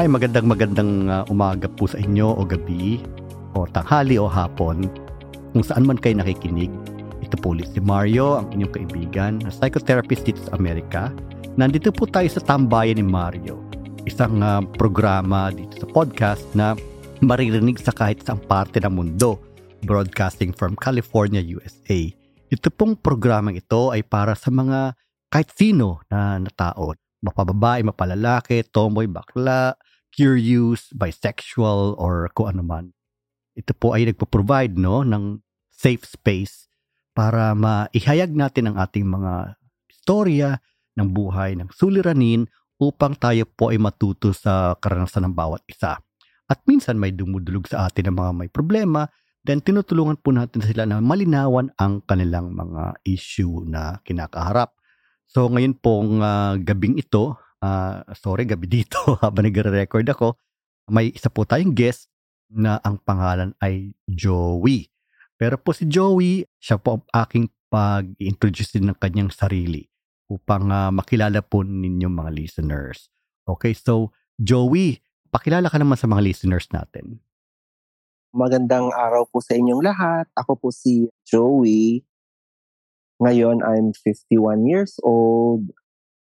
Ay, magandang magandang uh, umaga po sa inyo o gabi o tanghali o hapon kung saan man kayo nakikinig. Ito po ulit si Mario, ang inyong kaibigan, na psychotherapist dito sa Amerika. Nandito po tayo sa Tambayan ni Mario, isang uh, programa dito sa podcast na maririnig sa kahit saang parte ng mundo, broadcasting from California, USA. Ito pong programang ito ay para sa mga kahit sino na, na tao mapababae, mapalalaki, tomboy, bakla, curious, bisexual, or kung ano man. Ito po ay nagpo-provide no, ng safe space para maihayag natin ang ating mga istorya ng buhay ng suliranin upang tayo po ay matuto sa karanasan ng bawat isa. At minsan may dumudulog sa atin ng mga may problema, then tinutulungan po natin sila na malinawan ang kanilang mga issue na kinakaharap. So ngayon pong uh, gabing ito, uh, sorry gabi dito habang nagre-record ako, may isa po tayong guest na ang pangalan ay Joey. Pero po si Joey, siya po ang aking pag-introduce din ng kanyang sarili upang uh, makilala po ninyong mga listeners. Okay, so Joey, pakilala ka naman sa mga listeners natin. Magandang araw po sa inyong lahat. Ako po si Joey. Ngayon, I'm 51 years old.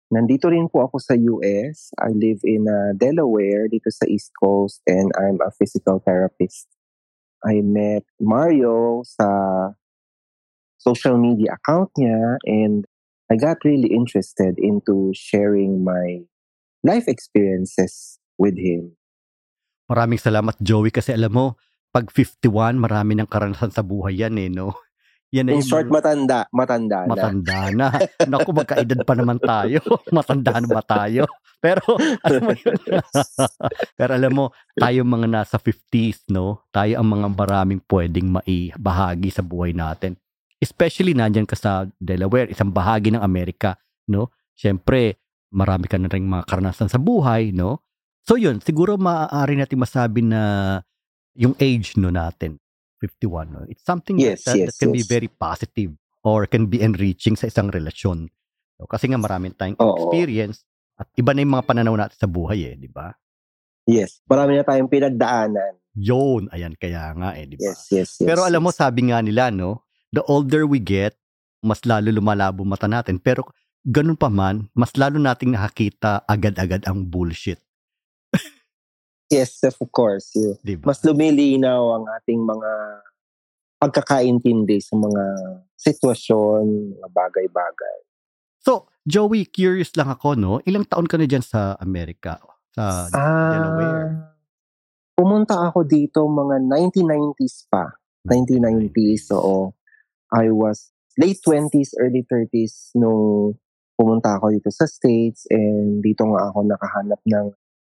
Nandito rin po ako sa US. I live in uh, Delaware, dito sa East Coast, and I'm a physical therapist. I met Mario sa social media account niya, and I got really interested into sharing my life experiences with him. Maraming salamat, Joey, kasi alam mo, pag 51, marami ng karanasan sa buhay yan eh, no? Yan In short, matanda. Matanda na. Matanda na. Naku, magkaedad pa naman tayo. matanda na ba tayo? Pero, alam mo yun. Pero alam mo, tayo mga nasa 50s, no? Tayo ang mga maraming pwedeng maibahagi sa buhay natin. Especially nandyan ka sa Delaware, isang bahagi ng Amerika, no? Siyempre, marami ka na rin mga karanasan sa buhay, no? So yun, siguro maaari natin masabi na yung age no natin 51. No? It's something yes, that, yes, that can yes. be very positive or can be enriching sa isang relasyon. No? Kasi nga maraming tayong Oo. experience at iba na yung mga pananaw natin sa buhay eh, di ba? Yes, marami na tayong pinagdaanan. Yun, ayan kaya nga eh, di ba? Yes, yes, yes. Pero alam mo, sabi nga nila, no, the older we get, mas lalo lumalabo mata natin. Pero ganun pa man, mas lalo nating nakakita agad-agad ang bullshit. Yes, of course. Yeah. Diba? Mas lumilinaw ang ating mga pagkakaintindi sa mga sitwasyon, mga bagay-bagay. So, Joey, curious lang ako, no? Ilang taon ka na dyan sa Amerika? Sa ah, Delaware? Pumunta ako dito mga 1990s pa. 1990s, oo. I was late 20s, early 30s nung pumunta ako dito sa States and dito nga ako nakahanap ng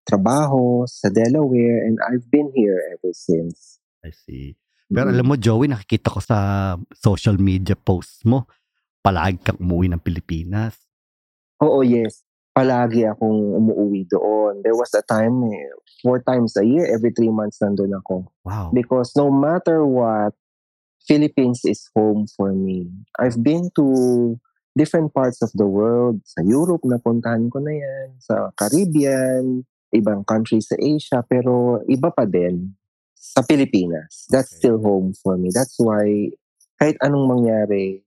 trabaho sa Delaware and I've been here ever since. I see. Pero mm-hmm. alam mo, Joey, nakikita ko sa social media posts mo, palagi kang umuwi ng Pilipinas. Oo, yes. Palagi akong umuwi doon. There was a time, eh, four times a year, every three months nandun ako. Wow. Because no matter what, Philippines is home for me. I've been to different parts of the world. Sa Europe, napuntahan ko na yan. Sa Caribbean, ibang countries sa Asia, pero iba pa din sa Pilipinas. That's okay. still home for me. That's why kahit anong mangyari,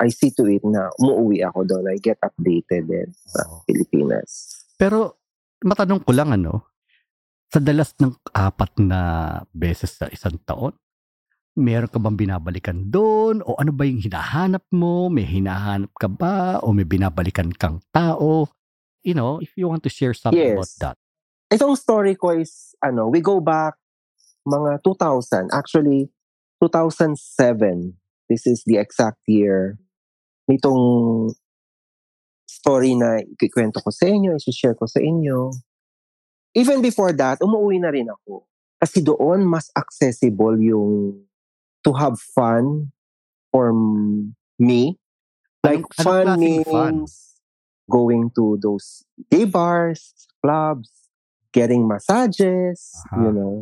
I see to it na umuwi ako doon. I get updated din sa oh. Pilipinas. Pero matanong ko lang ano, sa dalas ng apat na beses sa isang taon, meron ka bang binabalikan doon? O ano ba yung hinahanap mo? May hinahanap ka ba? O may binabalikan kang tao? You know, if you want to share something yes. about that. Itong story ko is, ano, we go back mga 2000. Actually, 2007. This is the exact year nitong story na ikikwento ko sa inyo, isi-share ko sa inyo. Even before that, umuwi na rin ako. Kasi doon, mas accessible yung to have fun for me. Like, ano, fun means fun? going to those gay bars, clubs, getting massages, Aha. you know.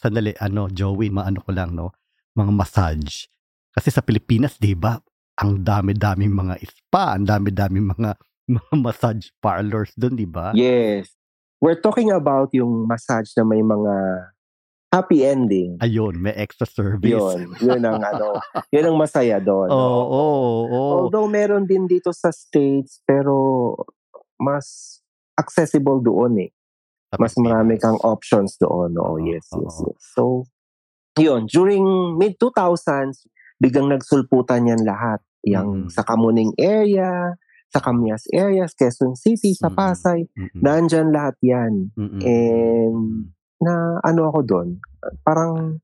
Sandali, ano, Joey, maano ko lang, no? Mga massage. Kasi sa Pilipinas, di ba, ang dami-daming mga spa, ang dami-daming mga, mga massage parlors doon, di ba? Yes. we're talking about yung massage na may mga happy ending. Ayun, may extra service. Yun, yun ang ano, yun ang masaya doon. Oo, oo, oo. Although meron din dito sa States, pero mas accessible doon eh. Mas marami kang options doon. Oo, Oo, yes, yes, yes. So, yun, during mid-2000s, biglang nagsulputan yan lahat. Yung Mm. sa Kamuning area, sa Camias areas, Quezon City, sa. Pasay, Mm-mm. nandyan lahat yan. Mm-mm. And na ano ako doon, parang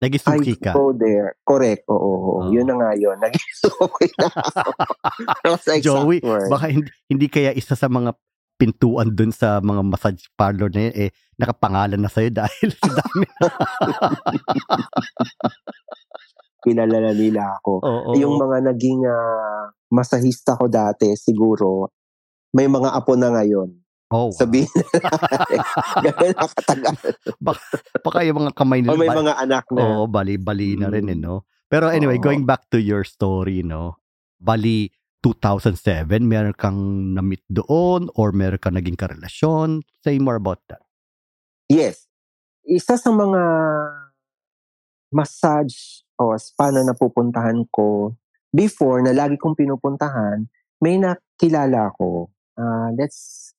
Naging I suki ka. go there. Correct, oo, oo. Oo. Yun na nga yun. Naging suki na ako. Joey, word. baka hindi, hindi kaya isa sa mga pintuan dun sa mga massage parlor na yun, eh, nakapangalan na sa'yo dahil sa dami. Kilala na nila ako. Oo. Yung mga naging ah, masahista ko dati, siguro, may mga apo na ngayon. oh, wow. Sabihin na. Ganun nakatagal. baka yung mga kamay nila. O may ba- mga anak na. Oo, bali-bali na rin, eh, Mm. no? Pero anyway, Oo. going back to your story, no? Bali, 2007, meron kang na-meet doon or meron kang naging karelasyon? Say more about that. Yes. Isa sa mga massage o spa na napupuntahan ko before na lagi kong pinupuntahan, may nakilala ko. Ah, let's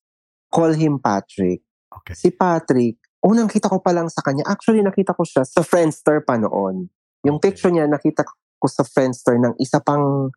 call him Patrick. Okay. Si Patrick, unang kita ko pa lang sa kanya. Actually, nakita ko siya sa Friendster pa noon. Yung Okay. picture niya, nakita ko sa Friendster ng isa pang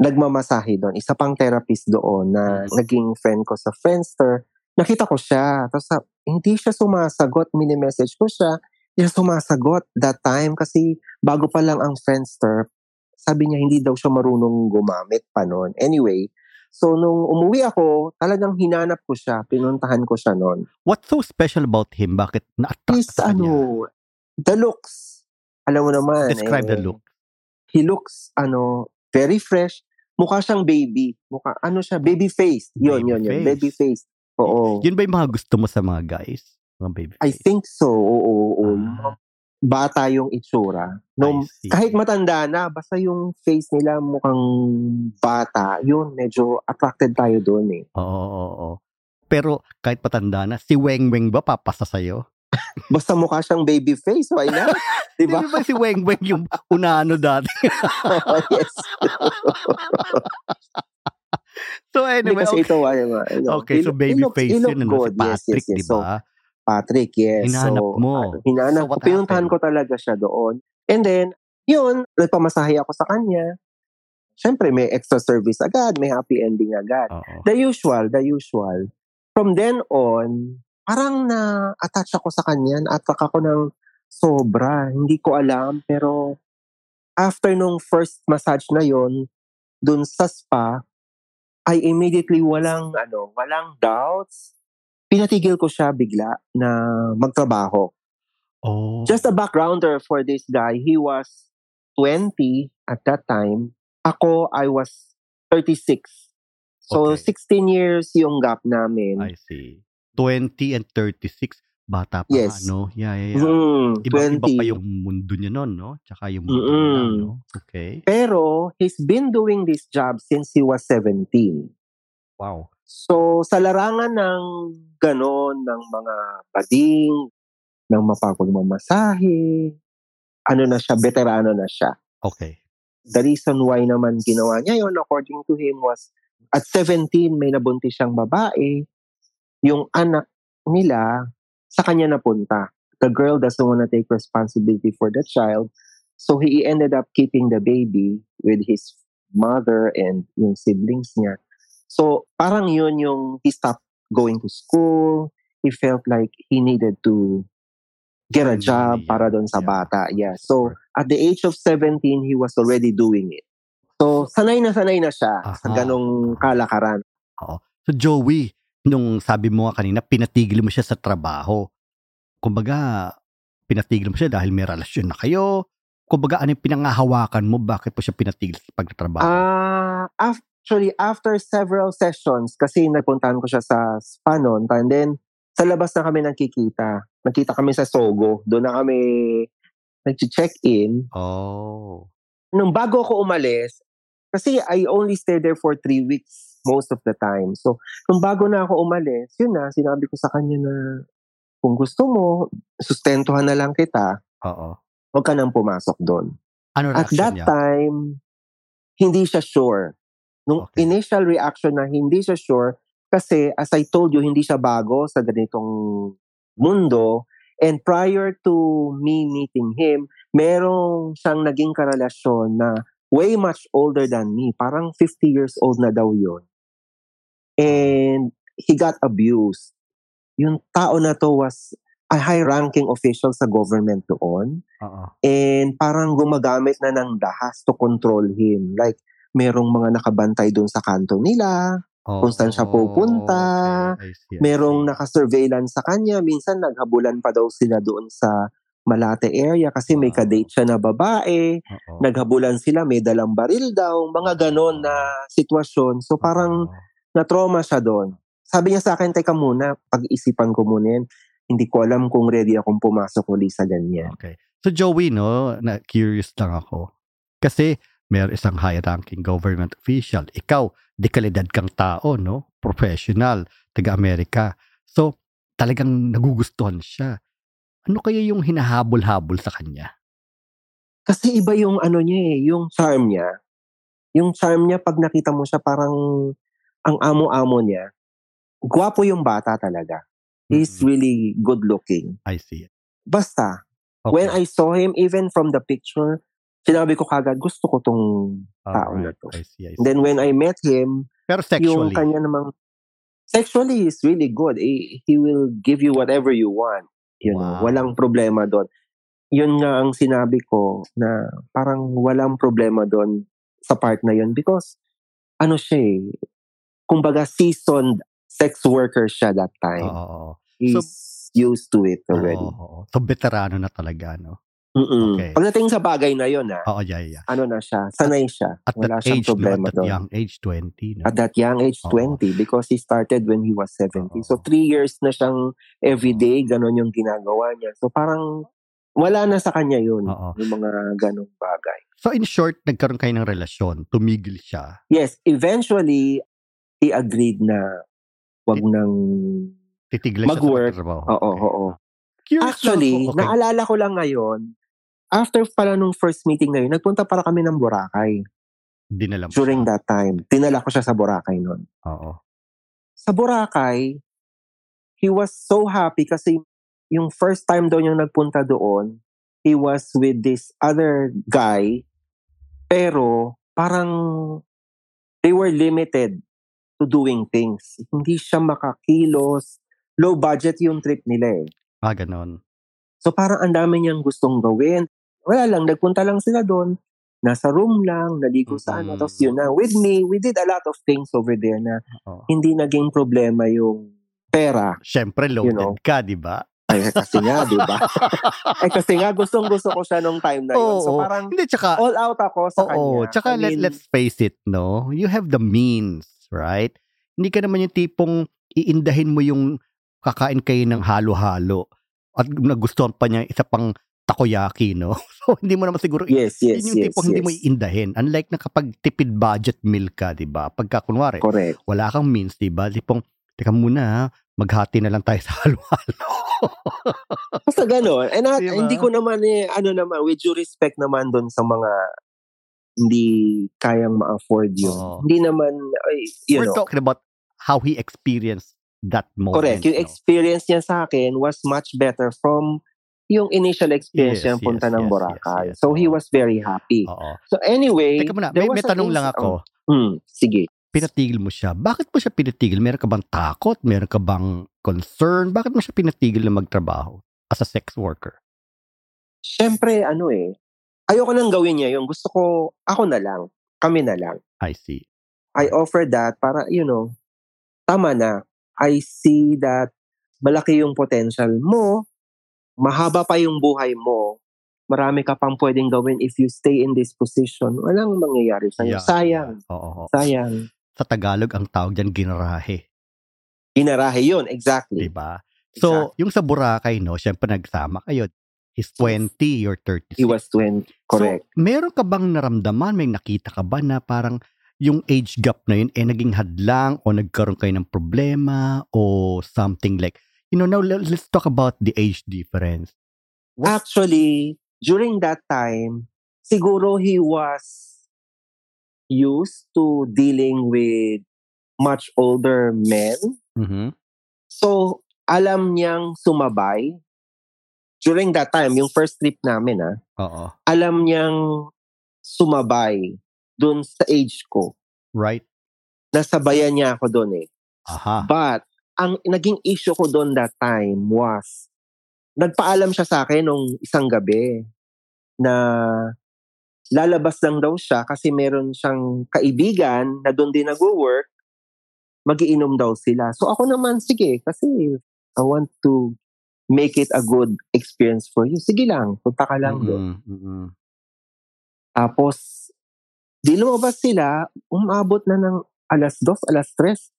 nagmamasahe doon. Isa pang therapist doon na naging friend ko sa Friendster. Nakita ko siya. Tapos sa- hindi siya sumasagot. Mini-message ko siya. Hindi siya sumasagot that time kasi bago pa lang ang Friendster, sabi niya hindi daw siya marunong gumamit pa noon. Anyway, so nung umuwi ako, talagang hinanap ko siya. Pinuntahan ko siya noon. What's so special about him? Bakit na-attract sa ano, the looks. Alam mo naman. Describe the eh, look. He looks, ano, very fresh. Mukha siyang baby. Mukha, ano siya, baby face. Yun, Baby yun, yun. face. Baby face. Oo. Yun ba yung mga gusto mo sa mga guys? Mga baby I face? think so. Oo, oo, oo. Ah. Bata yung itsura. No, I kahit matanda na, basta yung face nila mukhang bata, yun, medyo attracted tayo doon eh. Oo, oo, oo. Pero kahit patanda na, si Weng Weng ba papasa sa'yo? Basta mukha siyang baby face, why not? Di ba si Weng Weng yung unano dati? yes. so Hindi anyway, kasi okay. ito, ano, ano, Okay, so baby look- face yun, ano, si good. Yes, Patrick, yes, yes. di So, ba? Patrick, yes. Hinahanap so, mo. ano, hinahanap So, ko. Pinuntahan ko talaga siya doon. And then, yun, nagpamasahe ako sa kanya. Siyempre, may extra service agad, may happy ending agad. Oo. The usual, the usual. From then on, parang na-attach ako sa kanya, na-attract ako ng sobra. Hindi ko alam, pero after nung first massage na yon dun sa spa, I immediately walang, ano, walang doubts. Pinatigil ko siya bigla na magtrabaho. Oh. Just a backgrounder for this guy, he was 20 at that time. Ako, I was 36. So, Okay. 16 years yung gap namin. I see. 20 and 36, bata pa Yes. nga, no? Yeah, yeah, yeah. Mm, Iba, iba 20. pa yung mundo niya noon, no? Tsaka yung mundo nila, no? Okay. Pero, he's been doing this job since he was 17. Wow. So, sa larangan ng ganon, ng mga bading, ng mapapagmamasahe, ano na siya, veterano na siya. Okay. The reason why naman ginawa niya yon according to him was at 17 may nabuntis siyang babae yung anak nila sa kanya napunta. The girl doesn't want to take responsibility for the child so he ended up keeping the baby with his mother and yung siblings niya. So parang yun yung he stopped going to school. He felt like he needed to get a job para doon sa bata yeah. So at the age of 17, he was already doing it. So, sanay na sanay na siya sa Aha. ganong kalakaran. So Joey, nung sabi mo nga kanina, pinatigil mo siya sa trabaho. Kumbaga, pinatigil mo siya dahil may relasyon na kayo. Kumbaga, ano yung pinangahawakan mo? Bakit mo siya pinatigil sa pagtatrabaho? Ah, actually, after several sessions, kasi nagpuntahan ko siya sa spa noon, and then, sa labas na kami nagkikita. Nagkita kami sa Sogo. Doon na kami nag-check-in. oh. Nung bago ako umalis, kasi I only stayed there for three weeks most of the time. So, nung bago na ako umalis, yun na, sinabi ko sa kanya na kung gusto mo, sustentuhan na lang kita, Oo. huwag ka nang pumasok doon. Ano At that niya? time, hindi siya sure. Nung Okay. initial reaction na hindi siya sure, kasi as I told you, hindi siya bago sa ganitong mundo. And prior to me meeting him, merong siyang naging karelasyon na way much older than me. Parang 50 years old na daw yun. And he got abused. Yung tao na to was a high-ranking official sa government doon Oo. and parang gumagamit na ng dahas to control him. Like, merong mga nakabantay doon sa kanto nila, Kung saan siya pupunta, Okay, see, merong naka-surveillance sa kanya, minsan naghabulan pa daw sila doon sa Malate area kasi may Wow. kadate siya na babae, Oo. naghabulan sila, may dalang baril daw, mga ganon na sitwasyon. So parang Oo. Na-trauma siya doon. Sabi niya sa akin, teka muna, pag-isipan ko muna yan. Hindi ko alam kung ready akong pumasok uli sa ganyan. Okay. So Joey, no, na curious lang ako. Kasi may isang high-ranking government official. Ikaw, dekalidad kang tao, no? Professional, taga-Amerika. So, talagang nagugustuhan siya. Ano kaya yung hinahabol-habol sa kanya? Kasi iba yung ano niya eh, yung charm niya. Yung charm niya, pag nakita mo siya, parang ang amo-amo niya. Gwapo yung bata talaga. He's Mm-mm. really good looking. I see it. Basta, Okay. when I saw him, even from the picture, sinabi ko kagad, gusto ko tong tao na Alright, to. I see, I see. Then when I met him, Pero yung sexually, kanya namang, sexually is really good. Eh, He will give you whatever you want. You know, Wow. walang problema doon. Yun nga ang sinabi ko na parang walang problema doon sa part na yun because ano siya eh, kumbaga seasoned sex worker siya that time. oo. He's used to it already. oo. So, veterano na talaga, no? Mm-mm. Okay. Pagdating sa bagay na yun ah, Oo, yeah, yeah. ano na siya, sanay siya. At Wala that siyang age, no? problema At that doon. young age, 20, no? At that young age, Oo. 20, because he started when he was 70. So, Oo. three years na siyang everyday, ganon yung ginagawa niya. So, parang wala na sa kanya yun, Oo. yung mga ganong bagay. So, in short, nagkaroon kayo ng relasyon. Tumigil siya. Yes, eventually, he agreed na wag nang... Titigil Mag-work. sa trabaho. Oo, oo. Curious Actually, lang. Okay. naalala ko lang ngayon, after pala nung first meeting na yun, nagpunta para kami ng Boracay Dinala mo during siya. that time. Tinala ko siya sa Boracay noon. Oo. sa Boracay, he was so happy kasi yung first time daw niyang nagpunta doon, he was with this other guy, pero parang they were limited to doing things. Hindi siya makakilos. Low budget yung trip nila eh. Ah, ganon. So parang ang dami niyang gustong gawin. Wala lang, nagpunta lang sila doon. Nasa room lang, naligo sa ano. Mm. Tapos yun na, with me, we did a lot of things over there na Oo. hindi naging problema yung pera. Siyempre, loaded know. ka, di ba? Ay, kasi nga, di ba? Ay, kasi nga, gustong gusto ko siya nung time na yun. So Oo. parang Hindi, tsaka, all out ako sa oo. kanya. Tsaka, I let, mean, let's face it, no? You have the means, right? Hindi ka naman yung tipong iindahin mo yung kakain kayo ng halo-halo at nagustuhan pa niya isa pang takoyaki, no? So, hindi mo naman siguro Yes, yes, yun yung yes, tipong hindi yes. mo iindahin. Unlike na kapag tipid budget meal ka, di ba? Pagka kunwari, Correct. wala kang means, di ba? Tipong, teka muna ha, maghati na lang tayo sa halo-halo. Basta gano'n. And at, Diba? hindi ko naman eh, ano naman, with due respect naman doon sa mga hindi kayang ma-afford yun. Oo. Hindi naman, you We're know, talking about how he experienced that moment. correct. Yung no? experience niya sa akin was much better from yung initial experience Yes, niya punta yes, ng yes, Boracay. yes, yes. So he was very happy. Oo. So anyway, Teka muna, may, may an tanong lang ako. Oh, hmm, sige. Pinatigil mo siya. Bakit mo siya pinatigil? Meron ka bang takot? Meron ka bang concern? Bakit mo siya pinatigil na magtrabaho as a sex worker? Siyempre, ano eh, ayoko nang gawin niya yung gusto ko, ako na lang, kami na lang. I see. I offer that para, you know, tama na. I see that malaki yung potential mo, mahaba pa yung buhay mo, marami ka pang pwedeng gawin if you stay in this position. Walang mangyayari sa'yo. Yeah, Sayang. Oo, oo. Sayang. Sa Tagalog, ang tawag dyan, ginarahe. Inarahe yun, exactly. Diba? So, yung sa Boracay, no, syempre nagsama kayo. He's 20, you're 36. He was 20. Correct. So, meron ka bang naramdaman, may nakita ka ba na parang yung age gap na yun, eh, naging hadlang o nagkaroon kayo ng problema o something like, you know, now let- let's talk about the age difference. Actually, during that time, siguro he was used to dealing with much older men. Mhm. So, alam niyang sumabay. During that time, yung first trip namin, ah, Oo. alam niyang sumabay dun sa age ko. Right? Nasabayan niya ako dun eh. Aha. But, ang naging issue ko doon that time was, nagpaalam siya sa akin nung isang gabi na lalabas lang daw siya kasi meron siyang kaibigan na doon din nag-work, magiinom daw sila. So ako naman, sige, kasi I want to make it a good experience for you. Sige lang, punta ka lang doon. Mm-mm, mm-mm. Tapos, di lumabas sila, umabot na ng alas dos, alas tres.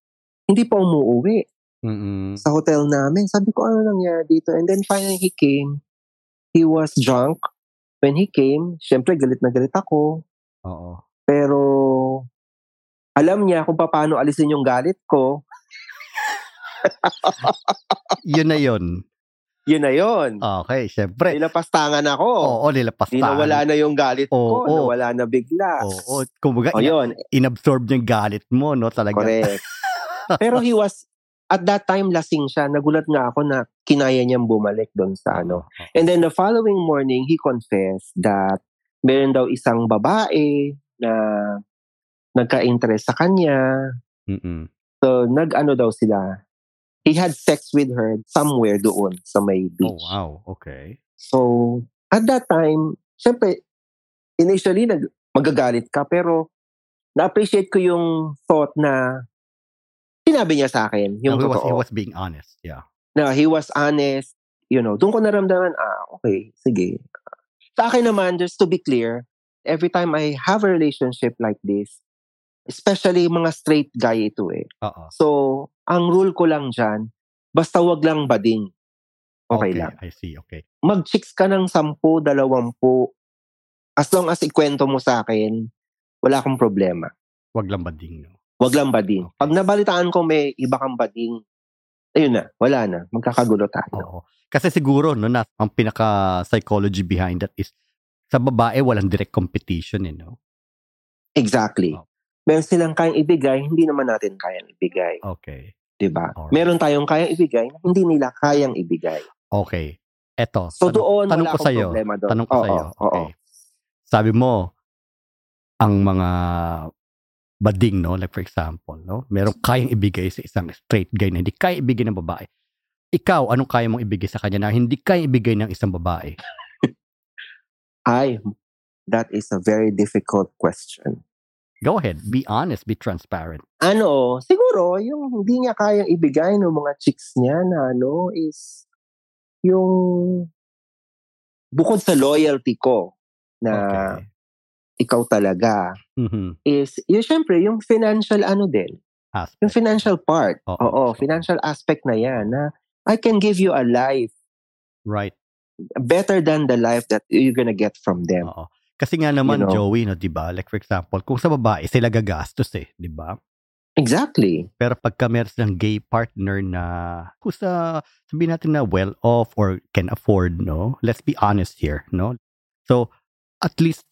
Hindi pa umuwi Mm-mm. sa hotel namin. Sabi ko, ano nangyari dito? And then finally he came. He was drunk. When he came, syempre galit na galit ako. Oo. Pero alam niya kung paano alisin yung galit ko. Yun na yun. Yun na yun. Okay, syempre. Nilapastangan ako. Oo, nilapas Di nawala na yung galit ko. Oo, oo. Nawala na bigla. Oo, kumbaga, O yun, inabsorb niya yung galit mo, no? Talaga. correct. Pero he was, at that time, lasing siya. Nagulat nga ako na kinaya niyang bumalik doon sa ano. And then the following morning, he confessed that meron daw isang babae na nagka-interest sa kanya. Mm-mm. So, nag-ano daw sila. He had sex with her somewhere doon sa may Oh, beach. wow. Okay. So, at that time, syempre, initially, nag, magagalit ka. Pero, na-appreciate ko yung thought na sinabi niya sa akin. Yung No, he, was, he was being honest. Yeah. na he was honest, you know, doon ko naramdaman, ah, okay, sige. Sa akin naman, just to be clear, every time I have a relationship like this, especially mga straight guy ito eh. Oo. So, ang rule ko lang dyan, basta wag lang bading. Okay, lang. I see. Okay. Mag-chicks ka ng sampu, dalawampu, as long as ikwento mo sa akin, wala akong problema. Wag lang bading, no? Wag lang bading. Okay. Pag nabalitaan ko may iba kang bading, ayun na, wala na. Magkakagulo tayo. Oo. Kasi siguro, no, na, ang pinaka-psychology behind that is sa babae, walang direct competition, eh, no? Exactly. Oh. Meron silang kayang ibigay, hindi naman natin kayang ibigay. Okay. 'di ba? Alright. Meron tayong kayang ibigay, hindi nila kayang ibigay. Okay. Eto. So tanong, doon, tanong wala ko problema doon. Tanong ko Oo, sa'yo. oo. Okay. Sabi mo, ang mga bading, no? Like for example, no? Merong kayang ibigay sa isang straight guy na hindi kaya ibigay ng babae. Ikaw, anong kaya mong ibigay sa kanya na hindi kaya ibigay ng isang babae? Ay, that is a very difficult question. Go ahead. Be honest. Be transparent. Ano, siguro, yung hindi niya kayang ibigay ng mga chicks niya na ano, is yung bukod sa loyalty ko na Okay. ikaw talaga, Mhm. is yung syempre, yung financial ano din, Aspect. yung financial part. Oo. Oo, financial aspect na yan na I can give you a life Right. better than the life that you're gonna get from them. Oo. Kasi nga naman, You know? Joey, no, di ba? Like for example, kung sa babae, sila gagastos eh, di ba? Exactly. Pero pagka meron silang gay partner na kung sa, sabihin natin na well-off or can afford, no? Let's be honest here, no? So, at least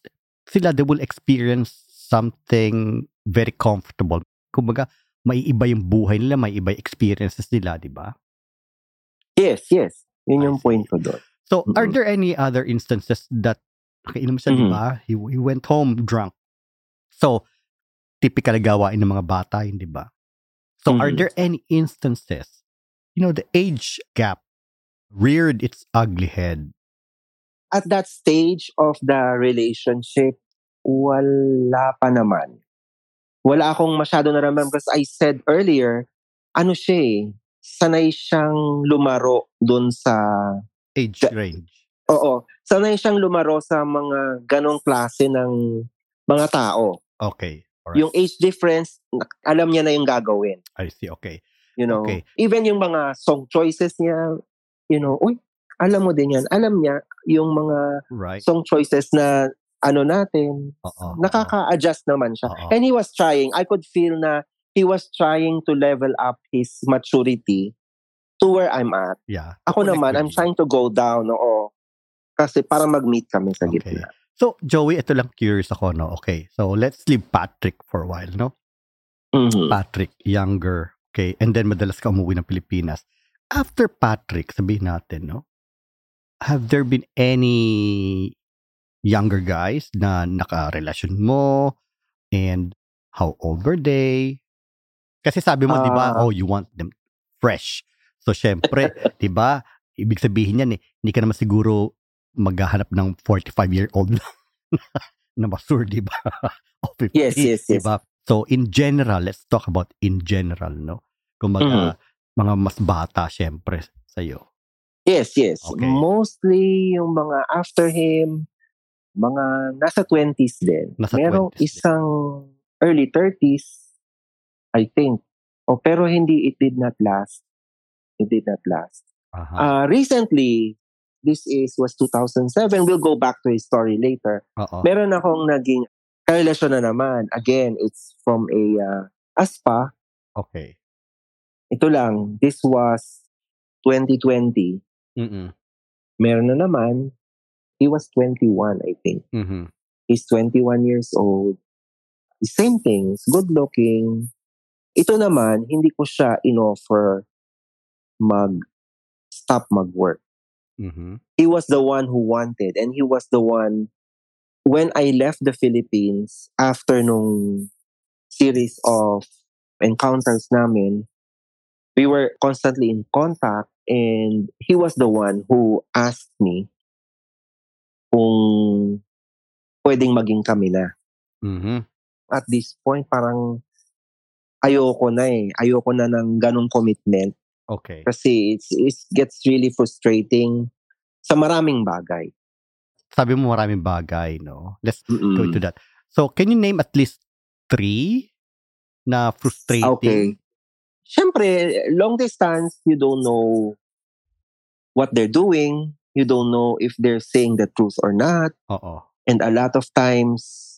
sila, they will experience something very comfortable. Kumbaga, may iba yung buhay nila, may iba yung experiences nila, di ba? Yes, yes. Yun yung point ko doon. So, are there any other instances that nakainom siya, di Mhm. ba? He, he went home drunk. So, typical gawain ng mga bata, yun, di ba? So, are Mhm. there any instances, you know, the age gap reared its ugly head? At that stage of the relationship, wala pa naman. Wala akong masyado naramdaman because I said earlier, ano siya eh, sanay siyang lumaro doon sa, Age The- range. oo, sanay siyang lumaro sa mga ganong klase ng mga tao. Okay. Alright. Yung age difference, alam niya na yung gagawin. I see. Okay. You know, Okay. even yung mga song choices niya, you know, uy, alam mo din yan. Alam niya yung mga Right. song choices na ano natin. Oo. Nakaka-adjust naman siya. Oo. And he was trying. I could feel na he was trying to level up his maturity to where I'm at. Yeah. Ako naman, I'm trying to go down. Oo. Kasi para mag-meet kami sa Okay. gitna. So, Joey, ito lang curious ako, no? Okay. So, let's leave Patrick for a while, no? Mhm. Patrick, younger. Okay. And then, madalas ka umuwi ng Pilipinas. After Patrick, sabihin natin, no? Have there been any younger guys na nakarelasyon mo? And how old were they? Kasi sabi mo, di ba, Ah. oh, you want them fresh. So, syempre, di ba, ibig sabihin yan eh, hindi ka naman siguro maghahanap ng 45-year-old na mature, di ba? o 50, Yes, yes, yes. ba? So, in general, let's talk about in general, no? Kung Mhm. mga mas bata, syempre, sa'yo. Yes, yes. Okay. Mostly yung mga after him, mga nasa 20s din. Nasa Merong 20s din. isang early 30s, I think. Oh, pero hindi, it did not last. It did not last. Aha. Uh, recently, this is was 2007. We'll go back to his story later. Oo. Meron akong naging karelasyon na naman. Again, it's from a uh, ASPA. Okay. Ito lang, this was 2020. Mm-mm. Meron na naman, he was 21, I think. Mhm. He's 21 years old. Same things, good looking. Ito naman, hindi ko siya in-offer mag stop mag-work. Mhm. He was the one who wanted and he was the one when I left the Philippines after nung series of encounters namin, we were constantly in contact and he was the one who asked me kung pwedeng maging kami na. Mhm. At this point, parang ayoko na eh. Ayoko na ng ganong commitment Okay. kasi it's, it gets really frustrating sa maraming bagay. Sabi mo maraming bagay, no? Let's go Mm-mm. into that. So, can you name at least three na frustrating? Okay. Siyempre, long distance, you don't know what they're doing. You don't know if they're saying the truth or not. Oo. And a lot of times,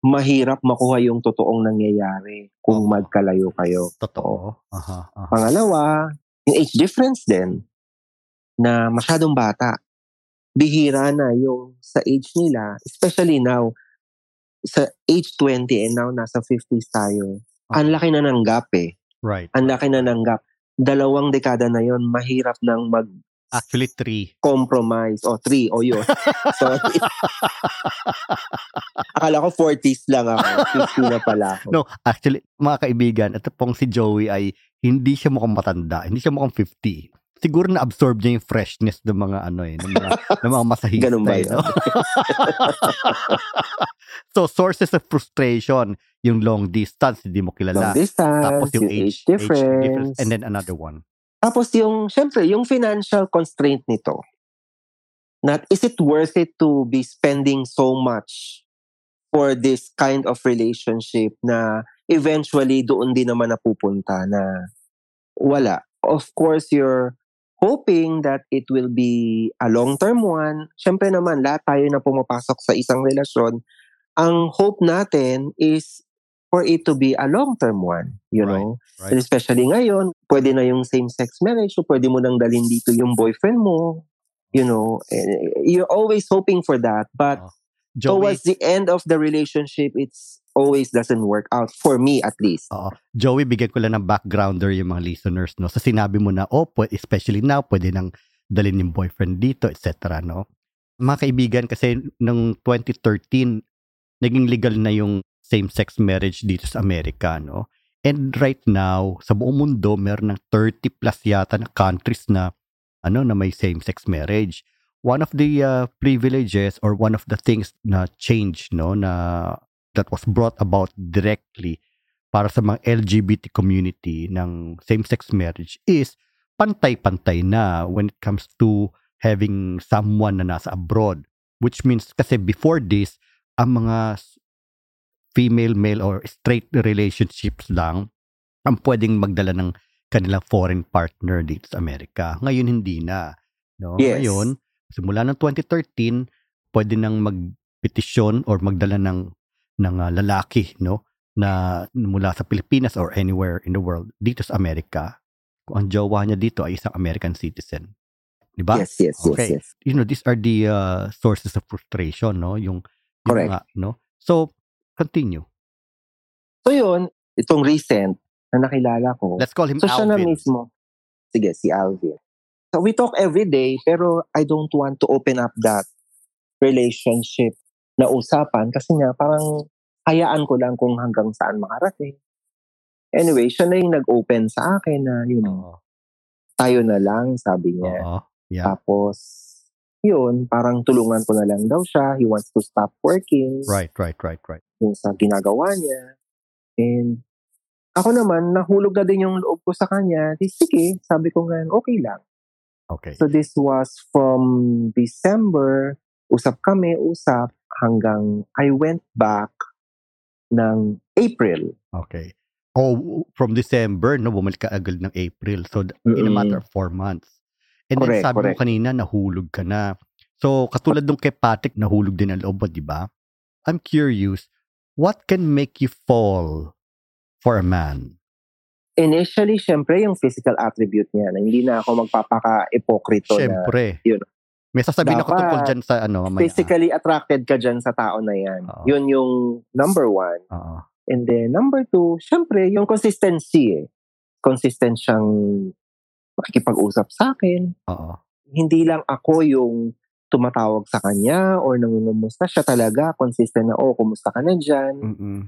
mahirap makuha yung totoong nangyayari kung magkalayo kayo. Totoo. Aha. aha. Pangalawa, yung age difference din na masyadong bata. Bihira na yung sa age nila, especially now, sa age 20 and now nasa 50s tayo. Ang laki na ng gap eh. Right. Ang laki na ng gap. Dalawang dekada na yon mahirap nang Actually, three. mag-compromise. O, three. O, yun. so, akala ko 40s lang ako. 50 na pala ako. No, actually, mga kaibigan, ito pong si Joey ay hindi siya mukhang matanda. Hindi siya mukhang 50. Siguro na-absorb niya yung freshness ng mga ano eh, ng mga, ng mga masahista. Ganun ba eh, yun? no? so, sources of frustration, yung long distance, hindi mo kilala. Long distance, Tapos yung yung age, age difference. and then another one. Tapos yung, syempre, yung financial constraint nito. Not, is it worth it to be spending so much for this kind of relationship na eventually doon din naman napupunta na wala. Of course, you're hoping that it will be a long-term one. Syempre naman, lahat tayo na pumapasok sa isang relasyon, ang hope natin is for it to be a long-term one, you Right, know? right. And especially ngayon, pwede na yung same-sex marriage, so pwede mo nang dalhin dito yung boyfriend mo, you know? Eh, You're always hoping for that, but Oh. Joey, towards the end of the relationship, it's always doesn't work out, for me at least. Oo. Joey, bigyan ko lang ng backgrounder yung mga listeners, no? Sa sinabi mo na, oh, pwe- especially now, pwede nang dalhin yung boyfriend dito, etc., no? Mga kaibigan, kasi nung 2013, naging legal na yung same-sex marriage dito sa Amerika, no? And right now, sa buong mundo, meron ng 30 plus yata na countries na ano na may same-sex marriage. One of the uh, privileges or one of the things na change, no, na that was brought about directly para sa mga LGBT community ng same-sex marriage is pantay-pantay na when it comes to having someone na nasa abroad. Which means kasi before this, ang mga s- female, male or straight relationships lang ang pwedeng magdala ng kanilang foreign partner dito sa Amerika. Ngayon hindi na. No? Yes. Ngayon, simula ng 2013, pwede nang mag petisyon or magdala ng ng uh, lalaki no na mula sa Pilipinas or anywhere in the world dito sa Amerika kung ang jowa niya dito ay isang American citizen. Di ba? Yes, yes, Okay. yes, yes. You know, these are the uh, sources of frustration, no? Yung, yung Correct. nga, no? So, continue. So yun, itong recent na nakilala ko, Let's call him so siya na Alvin. mismo. Sige, si Alvin. So we talk every day, pero I don't want to open up that relationship na usapan kasi nga parang hayaan ko lang kung hanggang saan makarating. Anyway, siya na yung nag-open sa akin na yun, Oo. tayo na lang, sabi niya. Oo. Yeah. Tapos, yun, parang tulungan ko na lang daw siya. He wants to stop working Right, right, right, right. yung sa ginagawa niya. And ako naman, nahulog na din yung loob ko sa kanya. Di, sige, sabi ko nga, okay lang. Okay. So this was from December, usap kami, usap, hanggang I went back ng April. Okay. Oh, from December, no, bumalik ka agad ng April. So, in a matter of four months. And then Correct, sabi correct. mo kanina, nahulog ka na. So, katulad nung kay Patrick, nahulog din ang loob mo, di ba? I'm curious, what can make you fall for a man? Initially, syempre, yung physical attribute niya, na hindi na ako magpapaka-epokrito na Siyempre. yun. May sasabihin ako Dapat tungkol dyan sa ano, mamaya. physically attracted ka dyan sa tao na yan. Oo. Yun yung number one. Oo. And then, number two, syempre, yung consistency eh. Consistent siyang makikipag-usap sa akin. Oo. Hindi lang ako yung tumatawag sa kanya or nangungumusta. Siya talaga, consistent na, oh, kumusta ka na dyan? Mm-mm.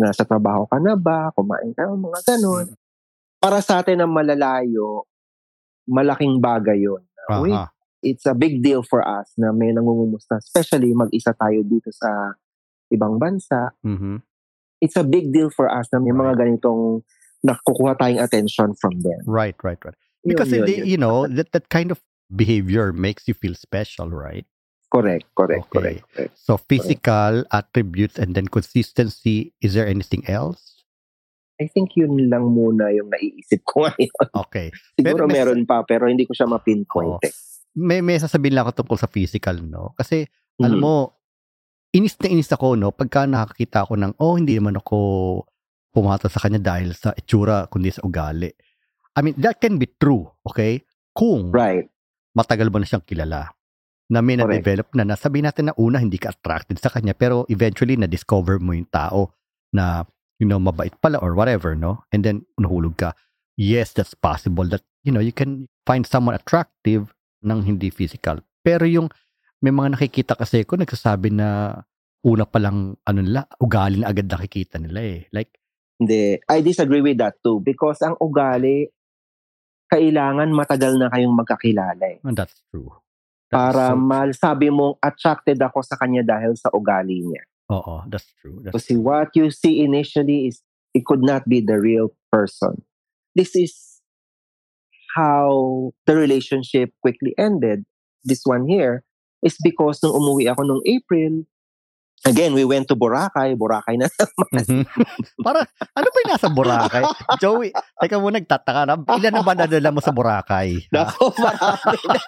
Nasa trabaho ka na ba? Kumain ka? Mga ganun. Para sa atin na malalayo, malaking bagay yun. Uy, Aha. it's a big deal for us na may nangungumusta. Especially mag-isa tayo dito sa ibang bansa. Mhm. It's a big deal for us na may mga ganitong nakukuha tayong attention from them. Right, right, right. Because yun, hindi, yun. you know, that, that kind of behavior makes you feel special, right? Correct, correct, Okay. correct, correct. So physical attributes and then consistency. Is there anything else? I think yun lang muna yung naiisip ko ngayon. Okay. Siguro Pero may- meron pa, pero hindi ko siya ma-pinpoint Oo. eh. May may sasabihin lang ako tungkol sa physical, no? Kasi alam Mhm. mo, inis na inis ako, no? Pagka nakakita ako ng, oh, hindi naman ako pumata sa kanya dahil sa itsura, kundi sa ugali. I mean, that can be true, okay? Kung Right. matagal mo na siyang kilala. Na may na-develop na, na sabihin natin na una, hindi ka attracted sa kanya, pero eventually, na-discover mo yung tao na, you know, mabait pala or whatever, no? And then, nahulog ka. Yes, that's possible that, you know, you can find someone attractive ng hindi physical. Pero yung, may mga nakikita kasi ko, nagsasabi na una pa lang, ano nila, ugali na agad nakikita nila eh. Like, Hindi. I disagree with that too because ang ugali, kailangan matagal na kayong magkakilala eh. oh, that's true. That is Para so- masabi mong attracted ako sa kanya dahil sa ugali niya. Oo, that's true. That's Kasi what you see initially is it could not be the real person. This is how the relationship quickly ended. This one here is because nung umuwi ako nung April, again, we went to Boracay. Boracay na Mhm. Para, ano ba yung nasa Boracay? Joey, teka mo, nagtataka na. Ilan na ba nadala mo sa Boracay? Ha? Nako, marami na.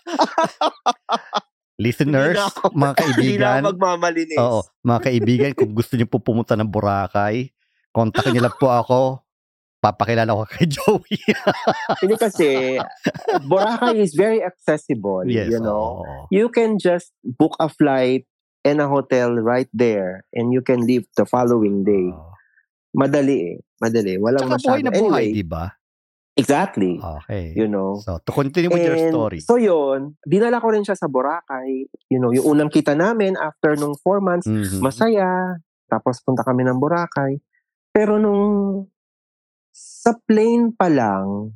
Listeners, Hindi na ako- mga Hindi kaibigan, na ako magmamalinis. oo, mga kaibigan, kung gusto niyo po pumunta ng Boracay, kontakin niyo lang po ako. Papakilala ko kay Joey. Hindi kasi, Boracay is very accessible. yes, you know? oo. You can just book a flight and a hotel right there and you can leave the following day. Madali eh. Madali. Walang Tsaka buhay na masyado. buhay, Anyway, di ba? exactly. Okay. You know. So, to continue with your And story. So yun, dinala ko rin siya sa Boracay. You know, yung unang kita namin after nung four months, Mhm. masaya. Tapos punta kami ng Boracay. Pero nung sa plane pa lang,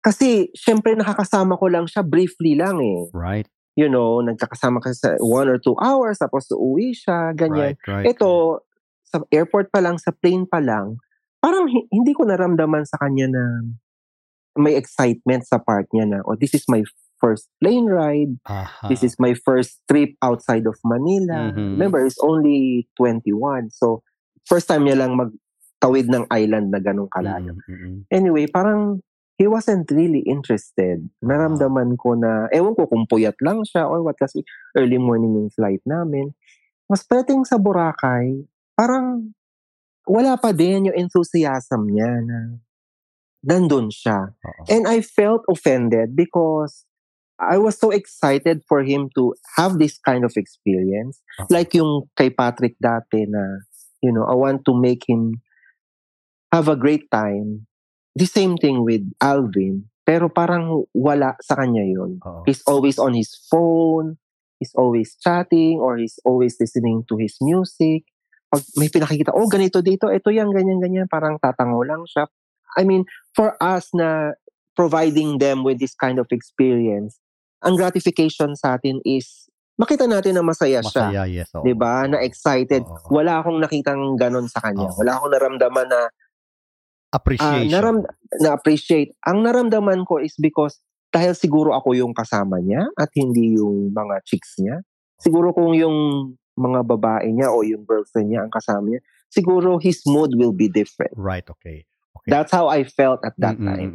kasi syempre nakakasama ko lang siya briefly lang eh. Right, You know, nagkakasama ka sa one or two hours, tapos uuwi siya, ganyan. right, right. Ito, sa airport pa lang, sa plane pa lang, parang hi- hindi ko naramdaman sa kanya na may excitement sa part niya na, oh, this is my first plane ride. Aha. This is my first trip outside of Manila. Mhm. Remember, it's only 21. So, first time niya lang magtawid ng island na ganong kalayo. Mhm, mhm. Anyway, parang he wasn't really interested. Naramdaman ko na, ewan ko kung puyat lang siya or what kasi early morning yung flight namin. mas pwedeng sa Boracay, parang wala pa din yung enthusiasm niya na nandun siya. And I felt offended because I was so excited for him to have this kind of experience. Oo. Like yung kay Patrick dati na, you know, I want to make him have a great time. The same thing with Alvin. Pero parang wala sa kanya yun. Oo. He's always on his phone. He's always chatting or he's always listening to his music. Pag may pinakikita, oh, ganito dito, ito yan, ganyan, ganyan. Parang tatango lang siya. I mean, for us na providing them with this kind of experience, ang gratification sa atin is makita natin na masaya, siya. Masaya, yes. oo. 'Di ba? Na excited. Oo. Wala akong nakitang ganon sa kanya. Oo. Wala akong naramdaman na ah, Appreciation. naram, na appreciate. Ang naramdaman ko is because dahil siguro ako yung kasama niya at hindi yung mga chicks niya. Siguro kung yung mga babae niya o yung girlfriend niya ang kasama niya, siguro his mood will be different. Right, okay. okay. That's how I felt at that Mm, mm, time.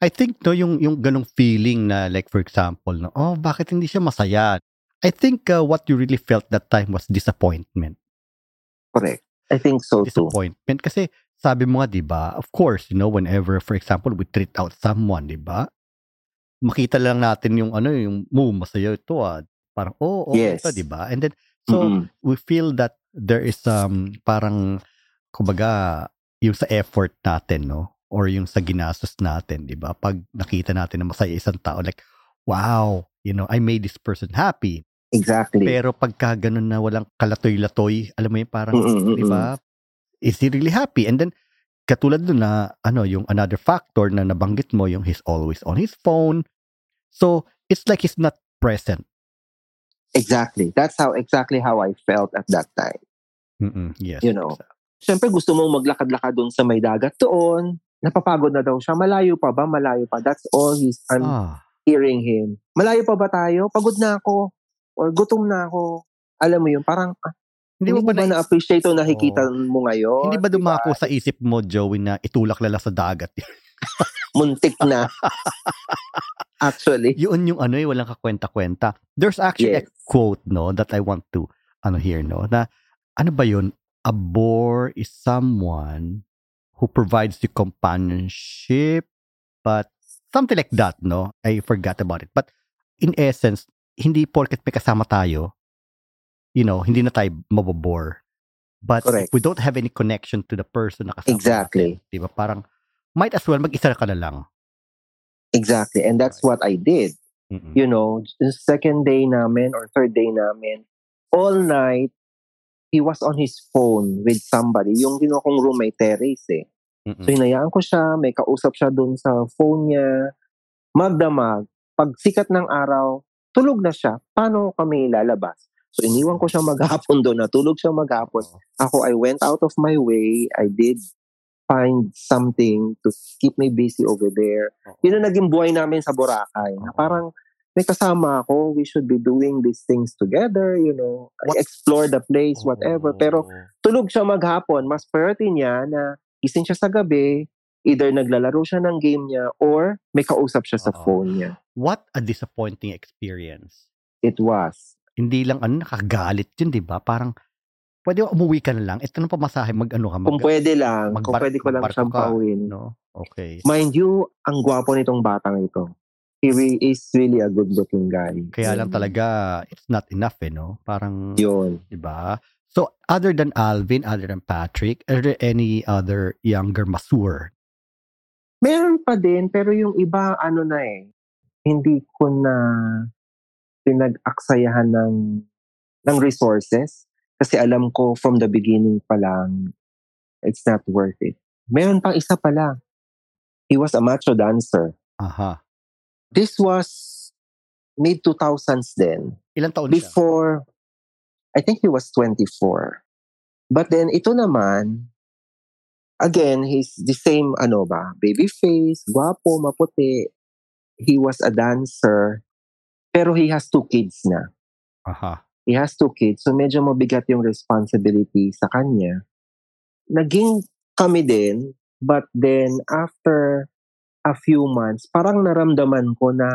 I think no yung yung ganong feeling na like for example no oh bakit hindi siya masaya I think uh, what you really felt that time was disappointment Correct. I think so too. disappointment kasi sabi mo nga 'di ba? Of course you know whenever for example we treat out someone 'di ba? Makita lang natin yung ano yung mo masaya ito ah. Parang oh okay Yes. ito 'di ba? And then so Mm-mm. we feel that there is um parang kumbaga yung sa effort natin no? Or yung sa ginastos natin 'di ba? Pag nakita natin na masaya isang tao like wow you know I made this person happy. Exactly. pero pagka ganun na walang kalatoy-latoy alam mo yung parang Mm-mm, 'di ba is he really happy and then katulad nun na ano yung another factor na nabanggit mo yung he's always on his phone so it's like he's not present Exactly. That's how exactly how I felt at that time. Mm-mm, yes You know. Siyempre gusto mong maglakad-lakad doon sa may dagat doon. Napapagod na daw siya. Malayo pa ba? Malayo pa. That's all he's I'm ah hearing him. Malayo pa ba tayo? Pagod na ako. Or gutom na ako. Alam mo yun, parang ah, hindi mo ba na, na-appreciate o nakikita mo ngayon? hindi ba dumako sa isip mo Joey na itulak lala sa dagat Muntik na. Actually. yun yung ano eh, walang kakwenta-kwenta. There's actually a Yes. quote, no, that I want to, ano here, no, na, ano ba yun? A bore is someone who provides you companionship, but something like that, no? I forgot about it. But in essence, hindi porket may kasama tayo, you know, hindi na tayo mabobore. But Correct. if we don't have any connection to the person na kasama Exactly. natin, di ba? Parang, might as well mag-isa ka na lang. Exactly. And that's what I did. Mm-mm. you know, the second day namin or third day namin, all night, he was on his phone with somebody. Yung ginawa kong roommate, Terrace eh. Mm-mm. So hinayaan ko siya, may kausap siya dun sa phone niya, magdamag. Pag sikat ng araw, tulog na siya. Paano kami lalabas? So iniwan ko siya maghapon doon, natulog siya maghapon. Ako, I went out of my way. I did find something to keep me busy over there. Yun ang naging buhay namin sa Boracay. Na parang may kasama ako, we should be doing these things together, you know, What- explore the place, whatever. Pero tulog siya maghapon, mas priority niya na gising siya sa gabi, either naglalaro siya ng game niya or may kausap siya sa phone niya. what a disappointing experience. It was. Hindi lang ano, nakagalit yun, di ba? Parang, pwede umuwi ka na lang. Ito ng pamasahe, mag-ano ka, mag, Kung pwede lang, kung magbar- pwede ko lang siyang ka, pauwin. no? Okay. Mind you, ang gwapo nitong batang ito. He is really a good looking guy. Kaya lang talaga, it's not enough, eh, no? Parang, Yun. di ba? So, other than Alvin, other than Patrick, are there any other younger mature? Meron pa din, pero yung iba, ano na eh, hindi ko na pinag-aksayahan ng, ng resources. Kasi alam ko from the beginning pa lang, it's not worth it. Meron pang isa pala. He was a macho dancer. Aha. This was mid-2000s then. Ilang taon siya? Before, I think he was 24. But then, ito naman, again, he's the same, ano ba, baby face, guwapo, maputi. He was a dancer. Pero he has two kids na. Aha. He has two kids. So medyo mabigat yung responsibility sa kanya. Naging kami din. But then, after a few months, parang naramdaman ko na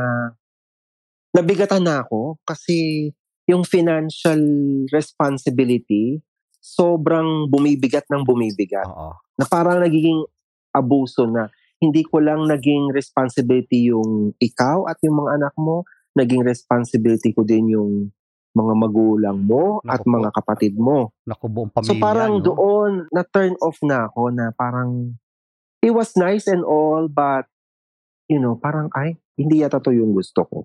nabigatan na ako kasi yung financial responsibility, sobrang bumibigat ng bumibigat. Oo. Na parang nagiging abuso na hindi ko lang naging responsibility yung ikaw at yung mga anak mo, naging responsibility ko din yung mga magulang mo Naku at po. mga kapatid mo. Naku, buong pamilya, So parang no? doon na turn off na ako na parang it was nice and all but you know, parang ay hindi yata to yung gusto ko.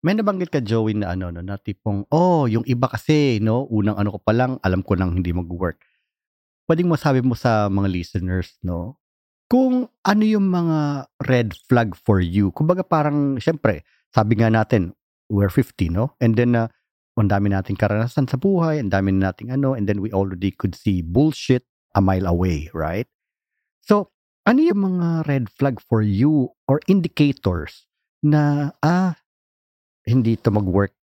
May nabanggit ka, Joey, na ano, no, na tipong, oh, yung iba kasi, no, unang ano ko pa lang, alam ko nang hindi mag-work. Pwedeng masabi mo sa mga listeners, no, kung ano yung mga red flag for you. Kumbaga parang, syempre, sabi nga natin, we're 50, no? And then, uh, ang dami nating karanasan sa buhay, ang dami nating ano, and then we already could see bullshit a mile away, right? So, ano yung mga red flag for you or indicators na, ah, hindi to mag-work?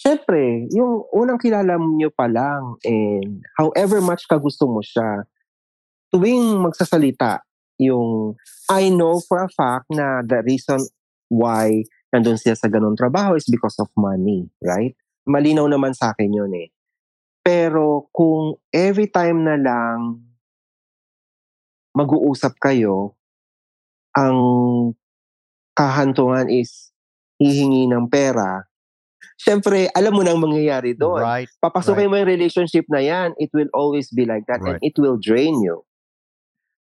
Siyempre, yung unang kilala nyo pa lang and however much ka gusto mo siya, tuwing magsasalita, yung I know for a fact na the reason why nandun siya sa ganun trabaho is because of money, right? Malinaw naman sa akin yun eh. Pero kung every time na lang mag-uusap kayo, ang kahantungan is hihingi ng pera, syempre, alam mo nang mangyayari doon. Right. Papasukin mo yung relationship na yan, it will always be like that and Right. it will drain you.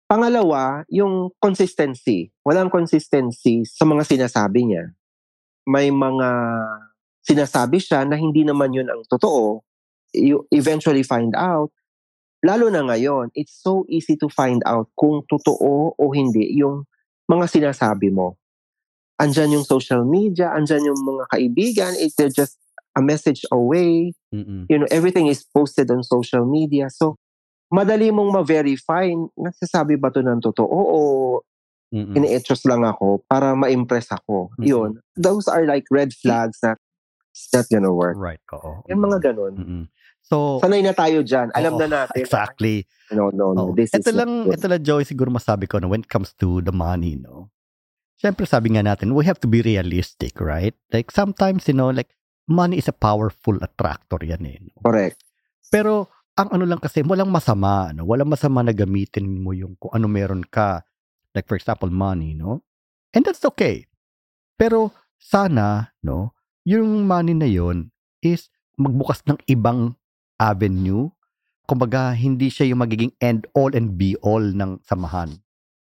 Pangalawa, yung consistency. Walang consistency sa mga sinasabi niya. May mga sinasabi siya na hindi naman yun ang totoo. You eventually find out. Lalo na ngayon, it's so easy to find out kung totoo o hindi yung mga sinasabi mo. Andyan yung social media, andyan yung mga kaibigan, it, they're just a message away Mm-mm. you know, everything is posted on social media. So, madali mong ma-verify, nagsasabi ba to ng totoo o Mm-mm. lang ako para ma-impress ako. Mhm. Yun. Those are like red flags that it's not gonna work. Right. Oo. Yung mga ganun. Mm-mm. So, Sanay na tayo dyan. Alam oo, na natin. Exactly. No, no, no. Oh, This ito is lang, good. ito lang Joey siguro masabi ko na when it comes to the money, no. Siyempre sabi nga natin, we have to be realistic, right? Like sometimes, you know, like money is a powerful attractor yan eh. no? Correct. Pero ang ano lang kasi, walang masama, no? Walang masama na gamitin mo yung kung ano meron ka. Like for example, money, no? And that's okay. Pero sana, no, yung money na yon is magbukas ng ibang avenue. Kumbaga, hindi siya yung magiging end all and be all ng samahan.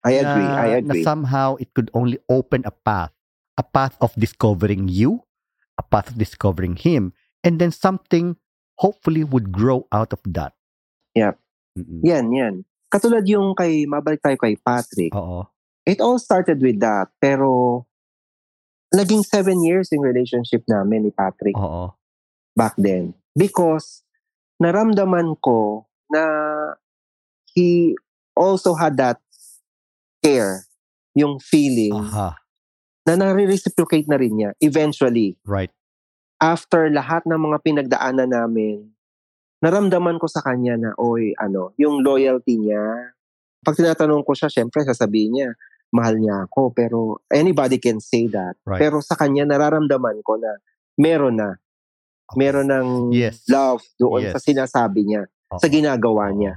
I agree. na, I Na agree. somehow it could only open a path. A path of discovering you, a path of discovering him, and then something hopefully would grow out of that. Yep. Mm-mm. Yan, yan. Katulad yung kay, mabalik tayo kay Patrick. Oo. It all started with that. Pero, naging seven years yung relationship namin ni Patrick. Oo. back then because naramdaman ko na he also had that care, yung feeling Aha. na nare-reciprocate na rin niya eventually. Right. After lahat ng mga pinagdaanan namin, naramdaman ko sa kanya na, oy, ano, yung loyalty niya. Pag tinatanong ko siya, syempre sasabihin niya, mahal niya ako. Pero anybody can say that. Right. Pero sa kanya, nararamdaman ko na meron na. Meron ng Yes. love doon Yes. sa sinasabi niya, Oo. sa ginagawa niya.